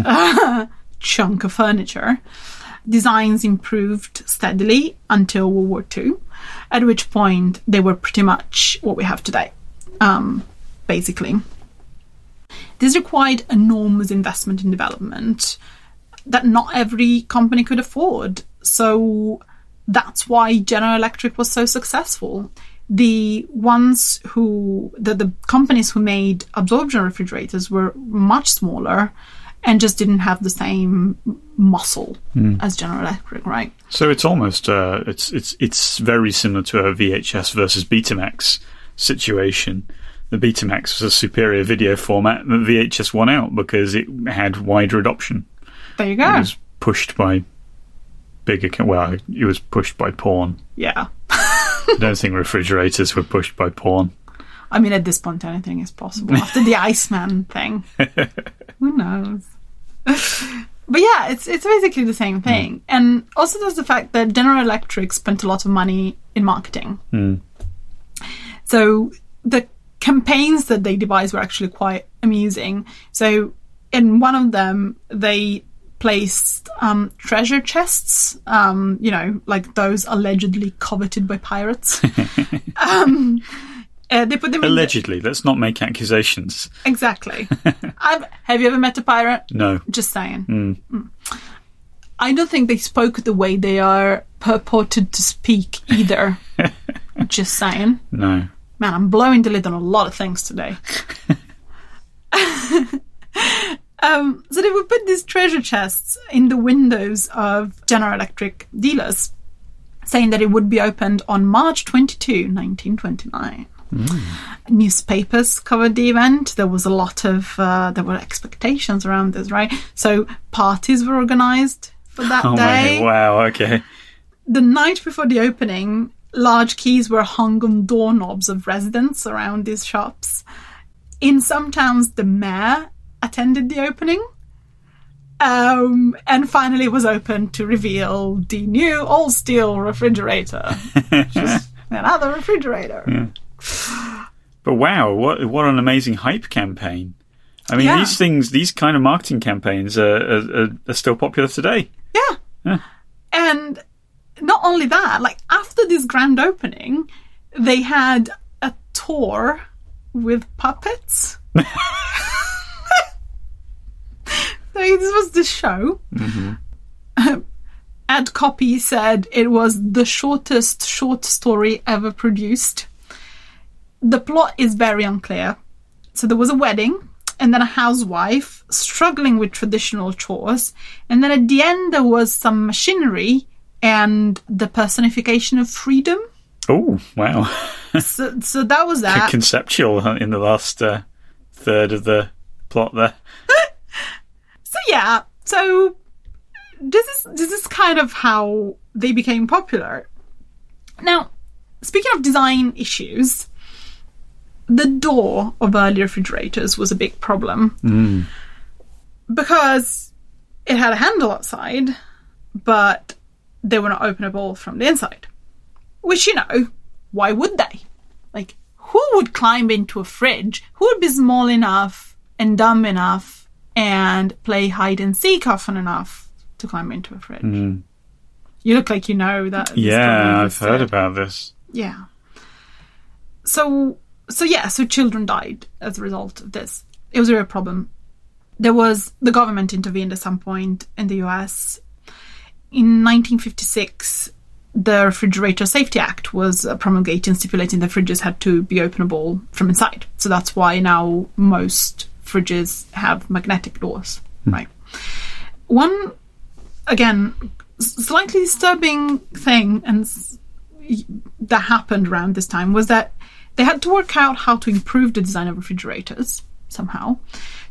uh, [LAUGHS] [LAUGHS] chunk of furniture. Designs improved steadily until World War II, at which point they were pretty much what we have today, um, basically. This required enormous investment in development that not every company could afford. So that's why General Electric was so successful. The ones who, the, the companies who made absorption refrigerators were much smaller and just didn't have the same muscle as General Electric, right?
So it's almost uh, it's it's it's very similar to a VHS versus Betamax situation. The Betamax was a superior video format, the VHS won out because it had wider adoption.
There you go.
It was pushed by bigger. Well, it was pushed by porn.
Yeah.
I [LAUGHS] don't think refrigerators were pushed by porn.
I mean, at this point, anything is possible. After the [LAUGHS] Iceman thing, who knows? [LAUGHS] but yeah, it's it's basically the same thing. Mm. And also, there's the fact that General Electric spent a lot of money in marketing. Mm. So the campaigns that they devised were actually quite amusing. So in one of them, they placed um, treasure chests, um, you know, like those allegedly coveted by pirates. [LAUGHS] um, uh, they put them in the-
Allegedly, let's not make accusations.
Exactly. [LAUGHS] I've, have you ever met a pirate?
No.
Just saying. Mm. I don't think they spoke the way they are purported to speak either. [LAUGHS] Just saying.
No.
Man, I'm blowing the lid on a lot of things today. Um, so they would put these treasure chests in the windows of General Electric dealers, saying that it would be opened on March 22, 1929. Newspapers covered the event. There was a lot of uh, there were expectations around this, right? So parties were organised for that [LAUGHS]
Oh
day
my! Wow. Okay.
the night before the opening, large keys were hung on doorknobs of residents around these shops. In some towns, the mayor attended the opening. Um, and finally was opened to reveal the new all steel refrigerator. Just [LAUGHS] another refrigerator.
But wow, what what an amazing hype campaign! I mean,
Yeah.
these things, these kind of marketing campaigns are, are, are, are still popular today.
Yeah.
Yeah.
And not only that, like after this grand opening, they had a tour with puppets. [LAUGHS] this was the show. [LAUGHS] Ad copy said it was the shortest short story ever produced. The plot is very unclear. So there was a wedding and then a housewife struggling with traditional chores. And then at the end, there was some machinery and the personification of freedom.
Oh wow, [LAUGHS]
So, so that was that.
conceptual in the last uh, third of the plot there.
So yeah, so this is this is kind of how they became popular. Now, speaking of design issues, the door of early refrigerators was a big problem mm. because it had a handle outside, but they were not openable from the inside. Which you know, why would they? Like, who would climb into a fridge? Who would be small enough and dumb enough and play hide and seek often enough to climb into a fridge? Hmm. You look like you know that.
Yeah, I've heard about this.
Yeah. So so yeah, so children died as a result of this. It was a real problem. There was the government intervened at some point in the US. In 1956, the Refrigerator Safety Act was promulgated, stipulating that fridges had to be openable from inside. So that's why now most fridges have magnetic doors, hmm. right? One, again, slightly disturbing thing, and that happened around this time was that they had to work out how to improve the design of refrigerators somehow.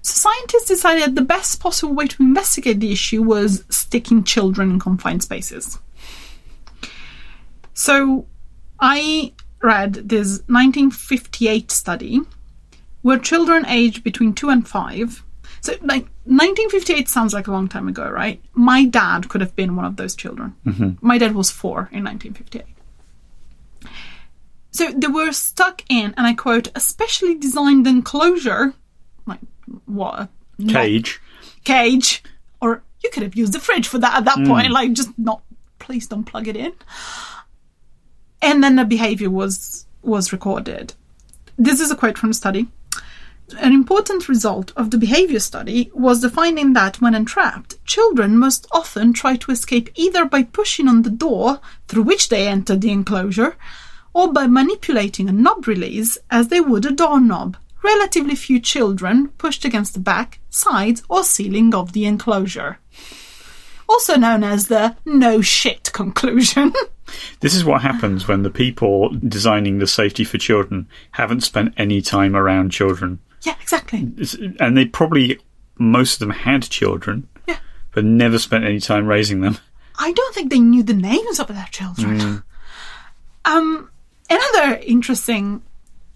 So scientists decided the best possible way to investigate the issue was sticking children in confined spaces. So I read this 1958 study where children aged between 2 and 5 so like 1958 sounds like a long time ago right my dad could have been one of those children mm-hmm. my dad was 4 in 1958 so they were stuck in, and I quote, a specially designed enclosure, like what? Not
Cage.
cage, or you could have used the fridge for that at that mm. point. Like, just not, please don't plug it in. And then the behavior was was recorded. This is a quote from the study. An important result of the behavior study was the finding that when entrapped, children most often try to escape either by pushing on the door through which they entered the enclosure or by manipulating a knob release as they would a doorknob. Relatively few children pushed against the back, sides, or ceiling of the enclosure. Also known as the no shit conclusion. [LAUGHS]
This is what happens when the people designing the safety for children haven't spent any time around children.
Yeah, exactly.
It's- And they probably, most of them had children,
Yeah.
but never spent any time raising them.
I don't think they knew the names of their children. Um, another interesting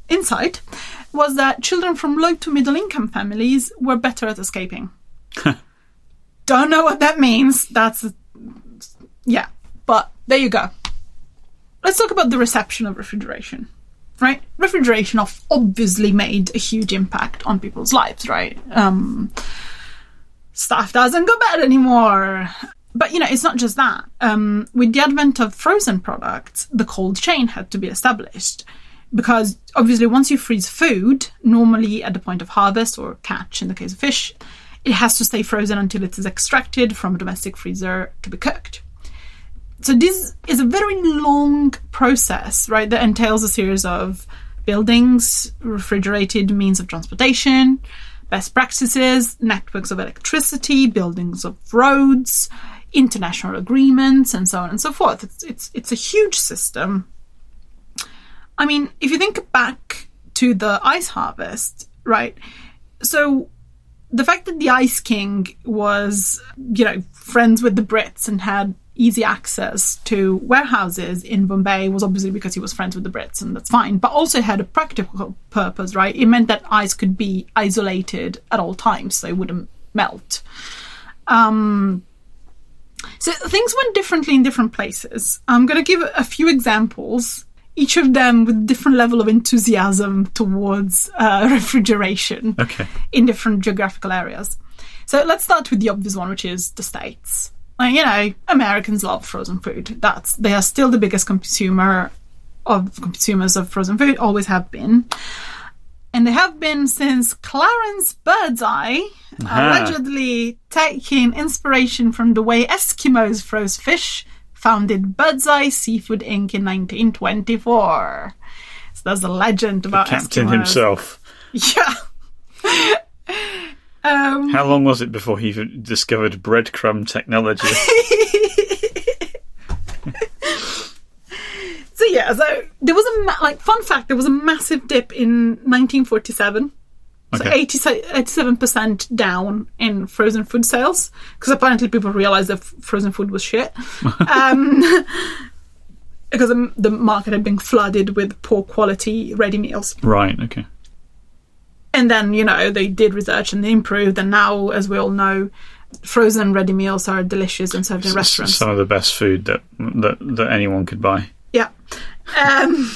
insight was that children from low to middle income families were better at escaping. don't know what that means. That's, yeah, but there you go. Let's talk about the reception of refrigeration. Right? Refrigeration of obviously made a huge impact on people's lives, right? Um, stuff doesn't go bad anymore. But you know, it's not just that. Um, with the advent of frozen products, the cold chain had to be established because obviously, once you freeze food, normally at the point of harvest or catch, in the case of fish, it has to stay frozen until it is extracted from a domestic freezer to be cooked. So this is a very long process, right? That entails a series of buildings, refrigerated means of transportation, best practices, networks of electricity, buildings of roads, international agreements, and so on and so forth. It's it's it's a huge system. I mean, if you think back to the ice harvest, right? So the fact that the Ice King was, you know, friends with the Brits and had easy access to warehouses in Bombay was obviously because he was friends with the Brits, and that's fine. But also had a practical purpose, right? It meant that ice could be isolated at all times, so it wouldn't melt. Um, so things went differently in different places. I'm going to give a few examples, each of them with different level of enthusiasm towards uh, [LAUGHS] refrigeration
Okay.
in different geographical areas. So let's start with the obvious one, which is the states. You know, Americans love frozen food. That's they are still the biggest consumer of consumers of frozen food, always have been. And they have been since Clarence Birdseye
Aha.
allegedly taking inspiration from the way Eskimos froze fish, founded Birdseye Seafood Inc. in 1924. So there's a legend about
Captain
Eskimos.
himself. [LAUGHS]
Yeah. Um,
How long was it before he discovered breadcrumb technology? [LAUGHS]
so yeah, so there was a ma- like fun fact. There was a massive dip in 1947. So
Okay.
87 percent down in frozen food sales because apparently people realized that f- frozen food was shit. [LAUGHS] um, [LAUGHS] because the, the market had been flooded with poor quality ready meals.
right, okay.
And then, you know, they did research and they improved. And now, as we all know, frozen ready meals are delicious and served in restaurants.
Some of the best food that, that, that anyone could buy.
Yeah. Um,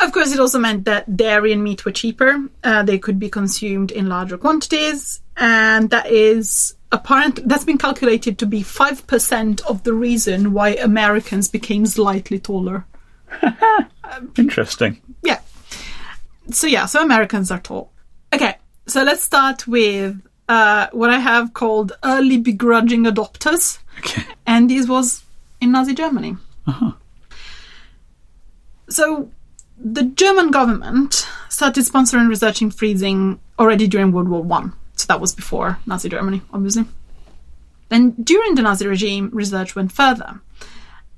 of course, it also meant that dairy and meat were cheaper. Uh, they could be consumed in larger quantities. And that is apparent, that's been calculated to be 5% of the reason why Americans became slightly taller. [LAUGHS]
Interesting.
Yeah. So yeah, so Americans are tall. Okay, so let's start with uh, what I have called early begrudging adopters,
Okay.
and this was in Nazi Germany. So the German government started sponsoring research in freezing already during World War One. So that was before Nazi Germany, obviously. Then during the Nazi regime, research went further.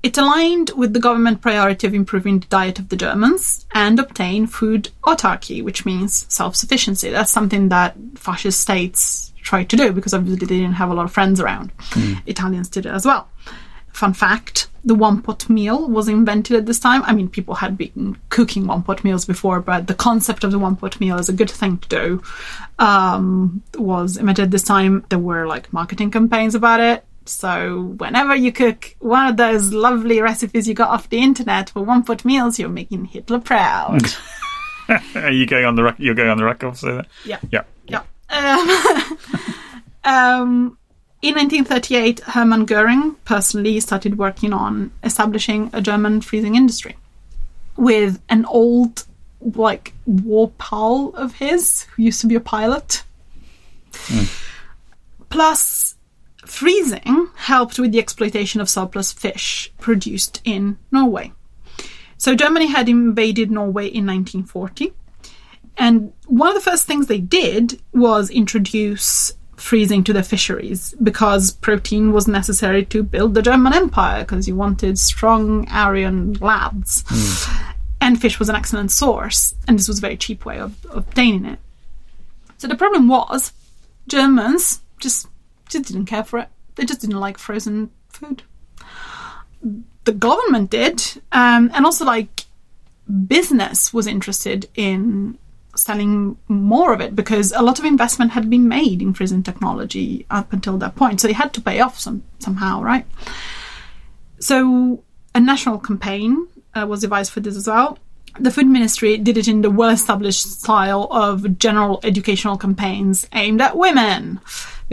It aligned with the government priority of improving the diet of the Germans and obtain food autarky, which means self-sufficiency. That's something that fascist states tried to do because obviously they didn't have a lot of friends around. Italians did it as well. Fun fact, the one pot meal was invented at this time. I mean, people had been cooking one pot meals before, but the concept of the one pot meal as a good thing to do. Um, was invented at this time. There were like marketing campaigns about it. So whenever you cook one of those lovely recipes you got off the internet for one pot meals, you're making Hitler proud. [LAUGHS]
Are you going on the rec- you're going on the record for that?
yeah.
Yeah.
Yeah. Um, [LAUGHS] um, In 1938, Hermann Goering personally started working on establishing a German freezing industry with an old, like, war pal of his who used to be a pilot. Plus, freezing helped with the exploitation of surplus fish produced in Norway. So, Germany had invaded Norway in 1940. And one of the first things they did was introduce freezing to the fisheries because protein was necessary to build the German Empire because you wanted strong Aryan lads. Hmm. And fish was an excellent source, and this was a very cheap way of, of obtaining it. So the problem was Germans just just didn't care for it. They just didn't like frozen food. The government did, um, and also like business was interested in selling more of it because a lot of investment had been made in freezing technology up until that point. So they had to pay off some somehow, right? So a national campaign uh, was devised for this as well. The food ministry did it in the well-established style of general educational campaigns aimed at women,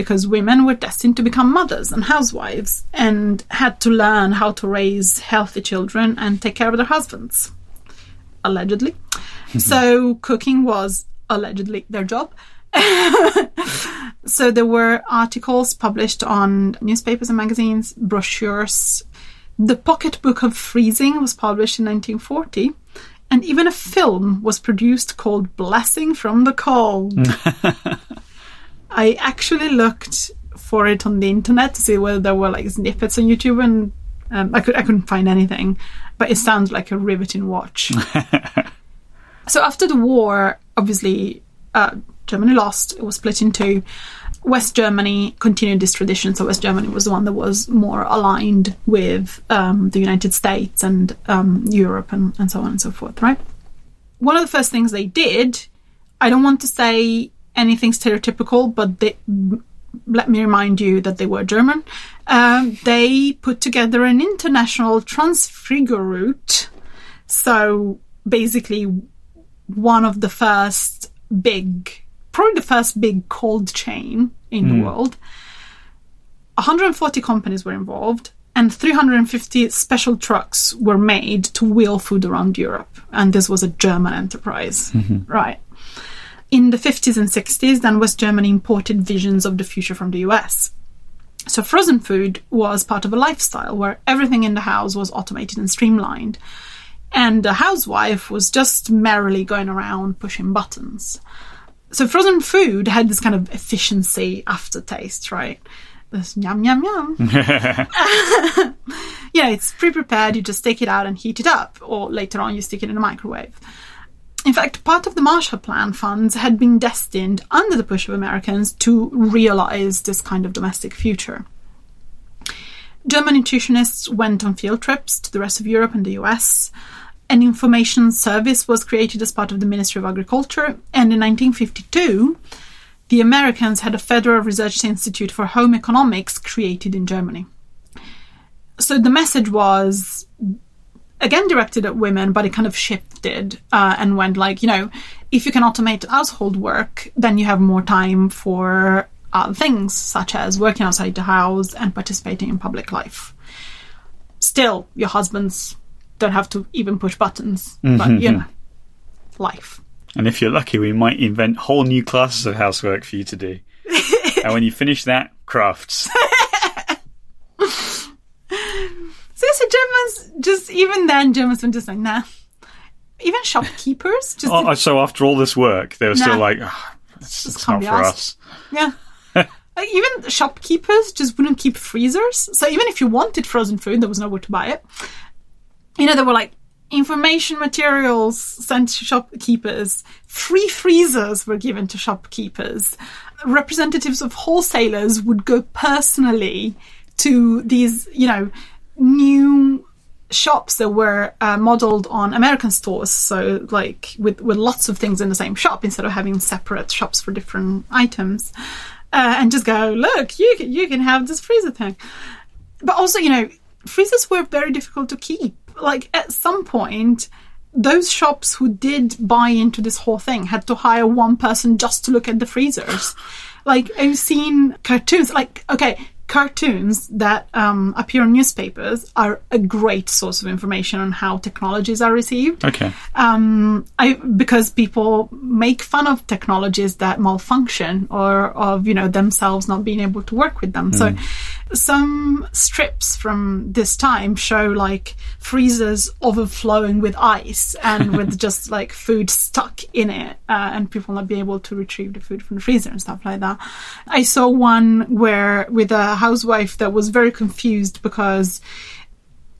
because women were destined to become mothers and housewives and had to learn how to raise healthy children and take care of their husbands, allegedly. Mm-hmm. so cooking was allegedly their job. [LAUGHS] so there were articles published on newspapers and magazines, brochures. The pocketbook of freezing was published in 1940, and even a film was produced called Blessing from the Cold. [LAUGHS] I actually looked for it on the internet to see whether there were like snippets on YouTube, and um, I could I couldn't find anything. But it sounds like a riveting watch. [LAUGHS] so after the war, obviously, uh, Germany lost. It was split in two. West Germany continued this tradition, so West Germany was the one that was more aligned with um, the United States and um, Europe and, and so on and so forth, right? One of the first things they did, I don't want to say anything stereotypical, but they, let me remind you that they were German. Um, they put together an international transfer route. So basically, one of the first big, probably the first big cold chain in the world. 140 companies were involved. And 350 special trucks were made to wheel food around Europe. And this was a German enterprise. Right in the 50s and 60s, then West Germany imported visions of the future from the US. So frozen food was part of a lifestyle where everything in the house was automated and streamlined. And the housewife was just merrily going around pushing buttons. So frozen food had this kind of efficiency aftertaste, right? This yum yum yum. [LAUGHS] [LAUGHS] yeah, it's pre-prepared. You just take it out and heat it up, or later on you stick it in a microwave. In fact, part of the Marshall Plan funds had been destined, under the push of Americans, to realize this kind of domestic future. German nutritionists went on field trips to the rest of Europe and the US. An information service was created as part of the Ministry of Agriculture, and in 1952, the Americans had a Federal Research Institute for Home Economics created in Germany. So the message was again directed at women, but it kind of shifted uh, and went like, you know, if you can automate household work, then you have more time for other things, such as working outside the house and participating in public life. Still, your husbands don't have to even push buttons, but you know, life.
And if you're lucky, we might invent whole new classes of housework for you to do. [LAUGHS] and when you finish that, crafts. [LAUGHS]
So, so Germans just even then Germans were just like nah. Even shopkeepers just
Oh, so after all this work, they were
Nah.
still like, "Ah, it's, it's
can't
for
asked."
us.
yeah. [LAUGHS] Like, even shopkeepers just wouldn't keep freezers. So even if you wanted frozen food, there was nowhere to buy it. You know, there were like information materials sent to shopkeepers. Free freezers were given to shopkeepers. Representatives of wholesalers would go personally to these, you know, new shops that were uh, modeled on American stores. So, like with with lots of things in the same shop instead of having separate shops for different items, uh, and just go look, you you can have this freezer thing. But also, you know, freezers were very difficult to keep. Like at some point. Those shops who did buy into this whole thing had to hire one person just to look at the freezers. Like I've seen cartoons. Like okay, cartoons that um, appear in newspapers are a great source of information on how technologies are received.
Okay.
Um, I because people make fun of technologies that malfunction or of you know themselves not being able to work with them. So some strips from this time show like freezers overflowing with ice and [LAUGHS] with just like food stuck in it, uh, and people not being able to retrieve the food from the freezer and stuff like that. I saw one where with a housewife that was very confused because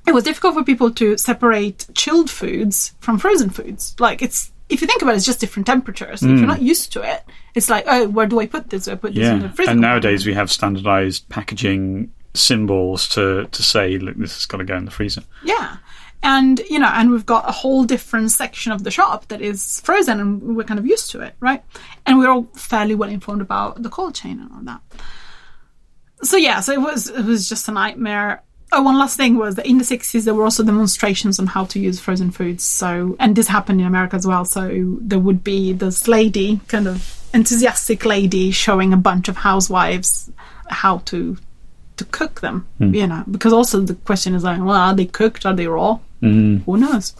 it was difficult for people to separate chilled foods from frozen foods. Like it's if you think about it, it's just different temperatures. If you're hmm. not used to it, it's like, oh, where do I put this? Do I put this in the
Yeah.
freezer?
And nowadays we have standardized packaging symbols to, to say, look, this has got to go in the freezer.
Yeah. And, you know, and we've got a whole different section of the shop that is frozen and we're kind of used to it, right? And we're all fairly well informed about the cold chain and all that. So yeah, so it was it was just a nightmare. Oh, one last thing was that in the sixties there were also demonstrations on how to use frozen foods. So and this happened in America as well. So there would be this lady, kind of enthusiastic lady, showing a bunch of housewives how to to cook them. You know, because also the question is like, well, are they cooked? Are they raw? Who knows?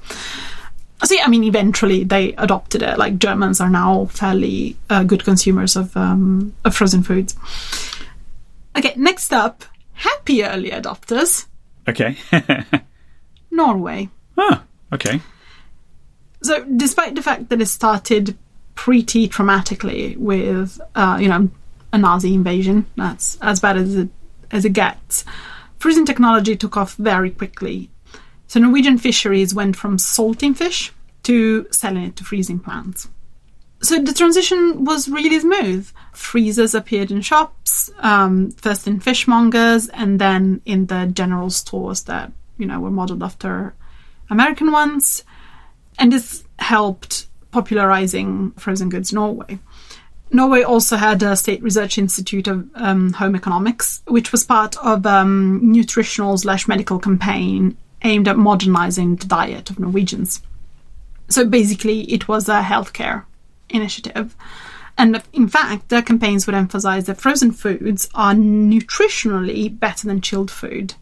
Yeah, I mean, eventually they adopted it. Like Germans are now fairly uh, good consumers of um, of frozen foods. Okay, next up, happy early adopters,
Okay. [LAUGHS]
Norway.
ah, okay.
So, despite the fact that it started pretty traumatically with, uh, you know, a Nazi invasion, that's as bad as it as it gets. Freezing technology took off very quickly. So, Norwegian fisheries went from salting fish to selling it to freezing plants. So the transition was really smooth. Freezers appeared in shops, um, first in fishmongers, and then in the general stores that you know were modeled after American ones and this helped popularizing frozen goods Norway. Norway also had a state research institute of um, home economics, which was part of um, nutritional slash medical campaign aimed at modernizing the diet of Norwegians. So basically, it was a healthcare initiative. And in fact, their campaigns would emphasize that frozen foods are nutritionally better than chilled food.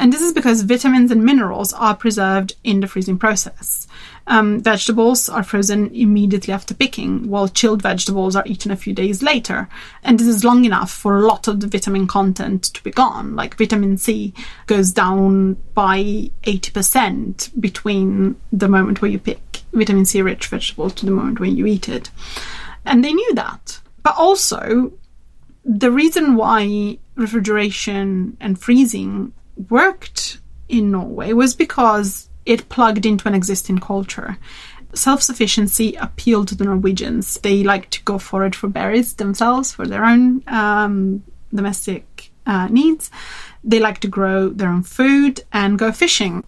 And this is because vitamins and minerals are preserved in the freezing process. Um, vegetables are frozen immediately after picking, while chilled vegetables are eaten a few days later. And this is long enough for a lot of the vitamin content to be gone. Like vitamin C goes down by 80% between the moment where you pick vitamin C rich vegetables to the moment when you eat it. And they knew that. But also, the reason why refrigeration and freezing worked in Norway was because it plugged into an existing culture. Self sufficiency appealed to the Norwegians. They like to go forage for berries themselves for their own um, domestic uh, needs. They like to grow their own food and go fishing.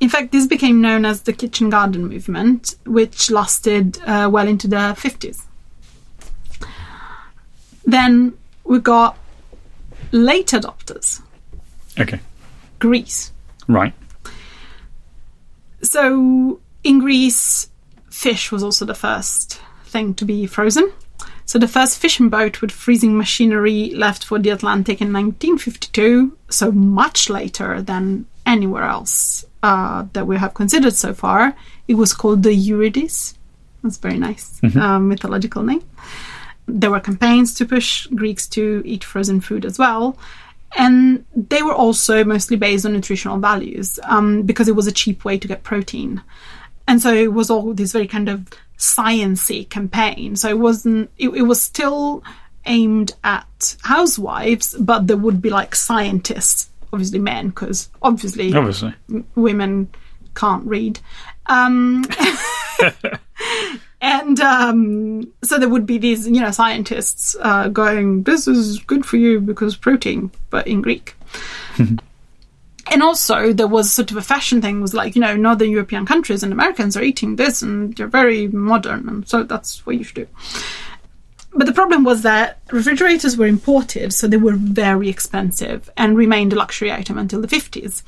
In fact, this became known as the kitchen garden movement, which lasted uh, well into the 50s. Then we got late adopters,
Okay.
Greece.
Right.
So in Greece, fish was also the first thing to be frozen. So the first fishing boat with freezing machinery left for the Atlantic in 1952, so much later than anywhere else uh, that we have considered so far. It was called the Eurydice. That's a very nice um, mythological name. There were campaigns to push Greeks to eat frozen food as well. And they were also mostly based on nutritional values um, because it was a cheap way to get protein. And so it was all this very kind of sciency campaign. So it wasn't, it, it was still aimed at housewives, but there would be like scientists, obviously men, because obviously
Obviously.
women can't read. Um, [LAUGHS] [LAUGHS] and um, so there would be these, you know, scientists uh, going, "This is good for you because protein," but in Greek. [LAUGHS] and also, there was sort of a fashion thing. Was like, you know, Northern European countries and Americans are eating this, and they're very modern, and so that's what you should do. But the problem was that refrigerators were imported, so they were very expensive and remained a luxury item until the 50s.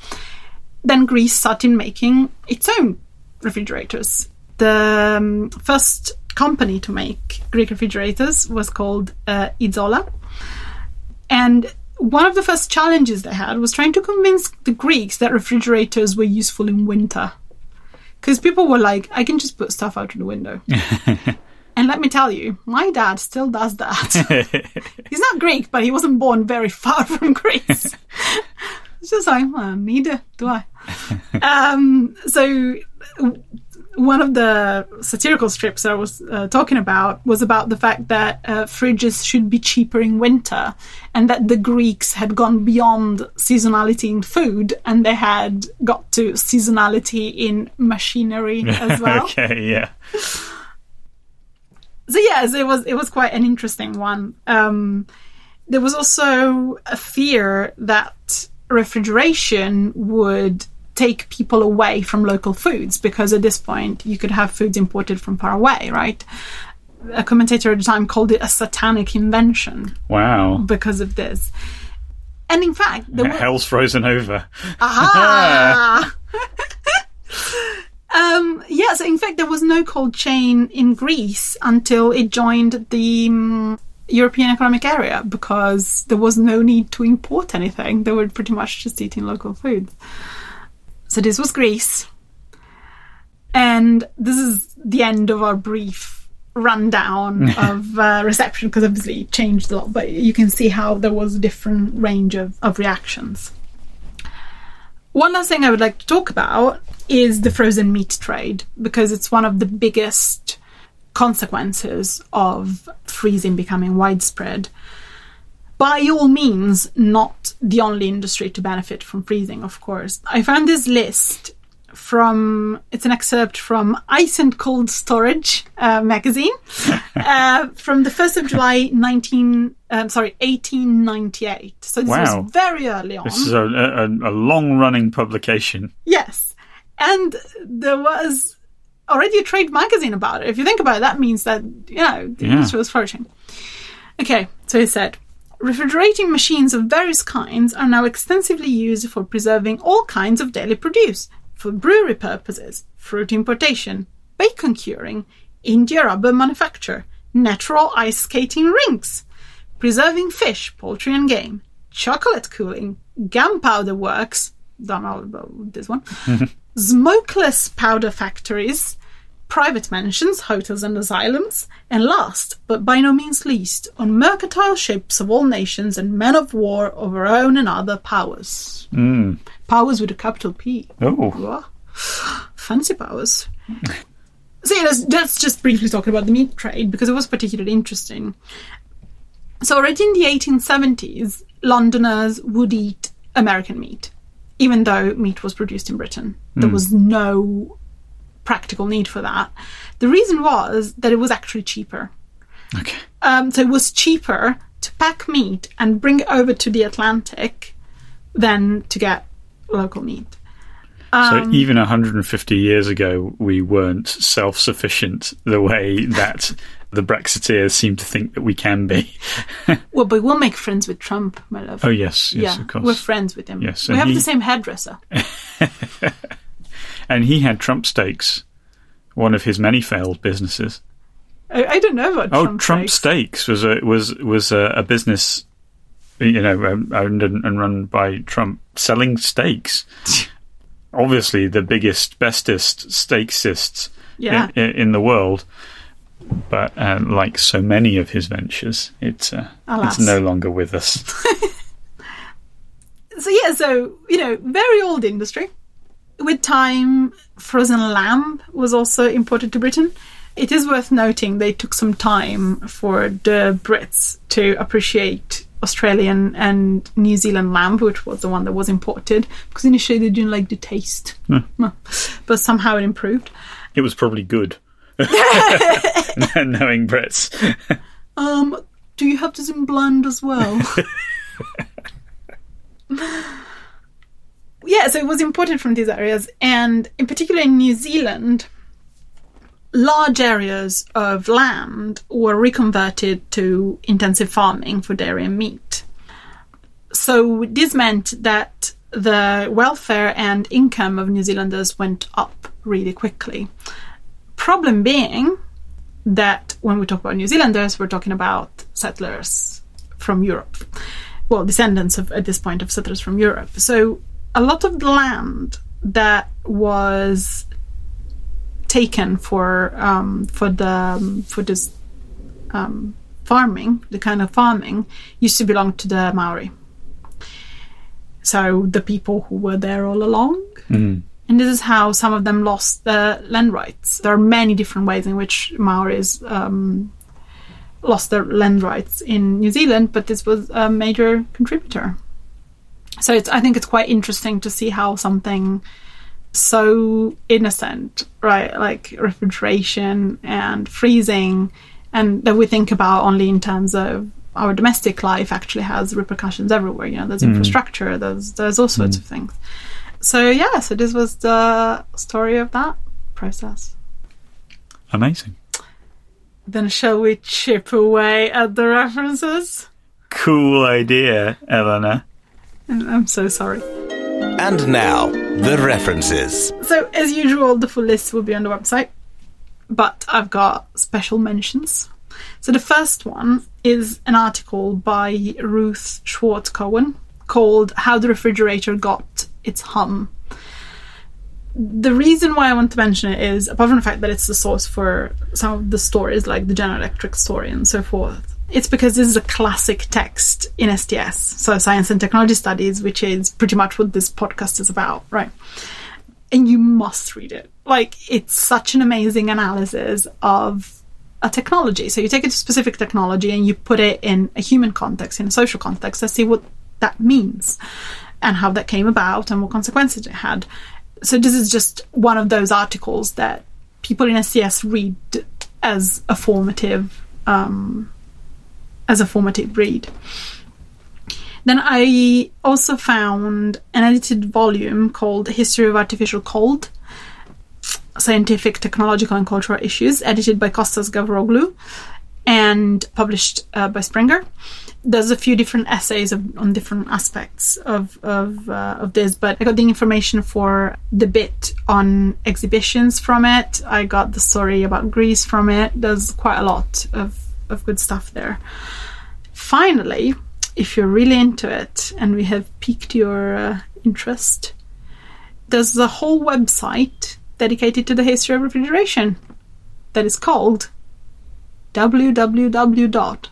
Then Greece started making its own refrigerators. The um, first company to make Greek refrigerators was called uh, Izola. And one of the first challenges they had was trying to convince the Greeks that refrigerators were useful in winter. Because people were like, I can just put stuff out of the window. [LAUGHS] and let me tell you, my dad still does that. [LAUGHS] He's not Greek, but he wasn't born very far [LAUGHS] from Greece. it's just like, well, neither do I. um, so one of the satirical strips I was uh, talking about was about the fact that uh, fridges should be cheaper in winter and that the Greeks had gone beyond seasonality in food and they had got to seasonality in machinery [LAUGHS] as well.
okay, yeah.
So yes, it was it was quite an interesting one. Um, there was also a fear that refrigeration would take people away from local foods because at this point you could have foods imported from far away, right? A commentator at the time called it a satanic invention
Wow.
because of this. And in fact, the [LAUGHS]
Hell's frozen over.
Aha! [LAUGHS] um, yeah, so in fact, there was no cold chain in Greece until it joined the um, European Economic Area because there was no need to import anything. They were pretty much just eating local foods. So this was Greece. And this is the end of our brief rundown [LAUGHS] of uh, reception because obviously it changed a lot, but you can see how there was a different range of, of reactions. One last thing I would like to talk about is the frozen meat trade because it's one of the biggest consequences of freezing becoming widespread. By all means, not the only industry to benefit from freezing, of course. I found this list from it's an excerpt from Ice and Cold Storage uh, magazine [LAUGHS] uh, from the first of July, nineteen um, sorry, eighteen ninety eight. So this
Wow.
was very early on.
This is a, a, a long running publication.
Yes. And there was already a trade magazine about it. If you think about it, that means that, you know, the
Yeah.
industry was flourishing. Okay, so he said refrigerating machines of various kinds are now extensively used for preserving all kinds of daily produce, for brewery purposes, fruit importation, bacon curing, India rubber manufacture, natural ice skating rinks, preserving fish, poultry, and game, chocolate cooling, gunpowder works, don't know about this one, [LAUGHS] smokeless powder factories, private mansions, hotels, and asylums, and last, but by no means least, on mercantile ships of all nations and men of war of our own and other powers. Hmm. Powers with a capital P.
Oh,
Wow. Fancy powers. See, let's, let's just briefly talk about the meat trade because it was particularly interesting. So already in the 1870s, Londoners would eat American meat, even though meat was produced in Britain. There hmm. was no practical need for that. The reason was that it was actually cheaper.
okay.
Um, so it was cheaper to pack meat and bring it over to the Atlantic than to get local meat.
So even 150 years ago, we weren't self sufficient the way that the Brexiteers seem to think that we can be. [LAUGHS]
Well, but we'll make friends with Trump, my love.
Oh, yes, yes,
yeah,
of course.
we're friends with him.
Yes,
we have
he-
the same hairdresser. [LAUGHS]
And he had Trump Steaks, one of his many failed businesses.
I, I don't know about
Oh,
Trump.
Trump
steaks.
Steaks was a was was a, a business, you know, um, owned and, and run by Trump, selling steaks. [LAUGHS] Obviously, the biggest, bestest steaksists
Yeah.
in, in the world. But uh, like so many of his ventures, it's uh, it's no longer with us. [LAUGHS]
So yeah, so you know, very old industry. With time, frozen lamb was also imported to Britain. It is worth noting they took some time for the Brits to appreciate Australian and New Zealand lamb, which was the one that was imported, because initially they didn't like the taste, but somehow it improved.
It was probably good. [LAUGHS] [LAUGHS] Knowing Brits.
Um, do you have this in blend as well? [LAUGHS] yeah, so it was imported from these areas, and in particular in New Zealand, large areas of land were reconverted to intensive farming for dairy and meat. So this meant that the welfare and income of New Zealanders went up really quickly. Problem being that when we talk about New Zealanders, we're talking about settlers from Europe. well, descendants of at this point of settlers from Europe. So a lot of the land that was taken for um, for the um, for this um, farming, the kind of farming, used to belong to the Maori. So the people who were there all along.
Mm.
And this is how some of them lost their land rights. There are many different ways in which Maoris um, lost their land rights in New Zealand, but this was a major contributor. So it's, I think it's quite interesting to see how something so innocent, right, like refrigeration and freezing, and that we think about only in terms of our domestic life, actually has repercussions everywhere. You know, there's hmm. infrastructure, there's there's all sorts hmm. of things. So yeah, so this was the story of that process.
Amazing.
Then shall we chip away at the references?
Cool idea, Eleanor.
And I'm so sorry.
And now, the references.
So as usual, the full list will be on the website, but I've got special mentions. So the first one is an article by Ruth Schwartz Cowan called "How the Refrigerator Got Its Hum." the reason why I want to mention it is, apart from the fact that it's the source for some of the stories, like the General Electric story and so forth, it's because this is a classic text in STS, so Science and Technology Studies, which is pretty much what this podcast is about, right? And you must read it. Like, it's such an amazing analysis of a technology. So you take a specific technology and you put it in a human context, in a social context, and see what that means and how that came about and what consequences it had so this is just one of those articles that people in STS read as a formative um, as a formative read. Then I also found an edited volume called History of Artificial Cold, Scientific, Technological and Cultural Issues, edited by Kostas Gavroglu and published uh, by Springer there's a few different essays of, on different aspects of of, uh, of this, but I got the information for the bit on exhibitions from it. I got the story about Greece from it. There's quite a lot of of good stuff there. Finally, if you're really into it and we have piqued your uh, interest, there's a whole website dedicated to the history of refrigeration that is called www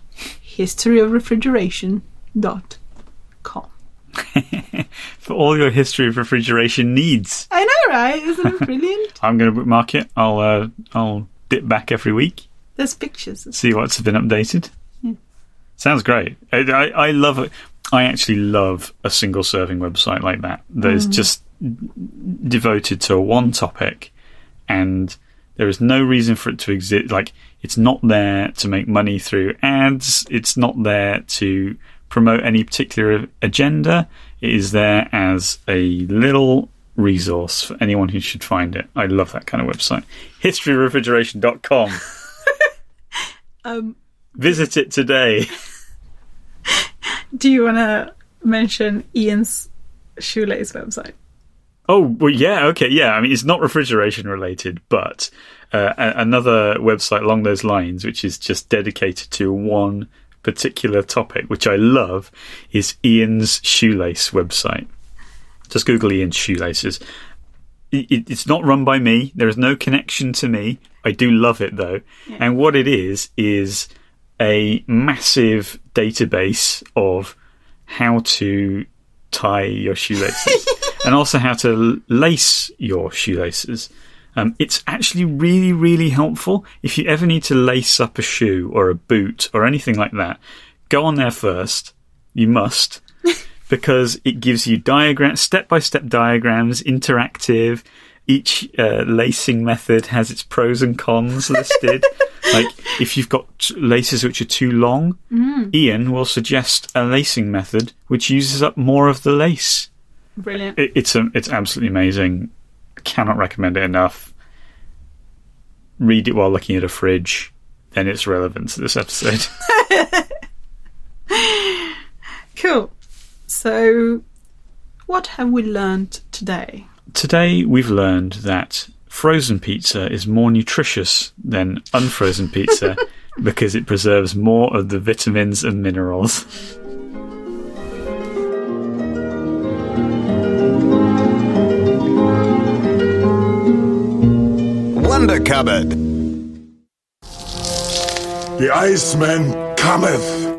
historyofrefrigeration.com. [LAUGHS]
For all your history of refrigeration needs.
I know, right? Isn't it [LAUGHS] brilliant?
I'm going to bookmark it. I'll uh, I'll dip back every week,
There's pictures.
see what's been updated. Sounds great. I, I, I love it. I actually love a single serving website like that. That is mm. just devoted to one topic, and there is no reason for it to exist. Like it's not there to make money through ads. It's not there to promote any particular agenda. It is there as a little resource for anyone who should find it. I love that kind of website. HistoryRefrigeration.com. [LAUGHS]
Um,
Visit it today. [LAUGHS]
do you want to mention Ian's shoelace website?
Oh, well, yeah, okay, yeah. I mean, it's not refrigeration related, but uh, a- another website along those lines, which is just dedicated to one particular topic, which I love, is Ian's Shoelace website. Just Google Ian's Shoelaces. It, it- it's not run by me. There is no connection to me. I do love it though. And what it is, is a massive database of how to tie your shoelaces [LAUGHS] and also how to lace your shoelaces. Um, it's actually really, really helpful. If you ever need to lace up a shoe or a boot or anything like that, go on there first. You must. [LAUGHS] because it gives you diagrams, step by step diagrams, interactive. Each uh, lacing method has its pros and cons listed. [LAUGHS] like if you've got t- laces which are too long, Ian will suggest a lacing method which uses up more of the lace.
Brilliant.
It, it's a, it's absolutely amazing. Cannot recommend it enough. Read it while looking at a fridge, then it's relevant to this episode. [LAUGHS] [LAUGHS]
Cool. So, what have we learned today?
Today we've learned that frozen pizza is more nutritious than unfrozen pizza [LAUGHS] because it preserves more of the vitamins and minerals.
Wonder Cupboard.
The Iceman cometh.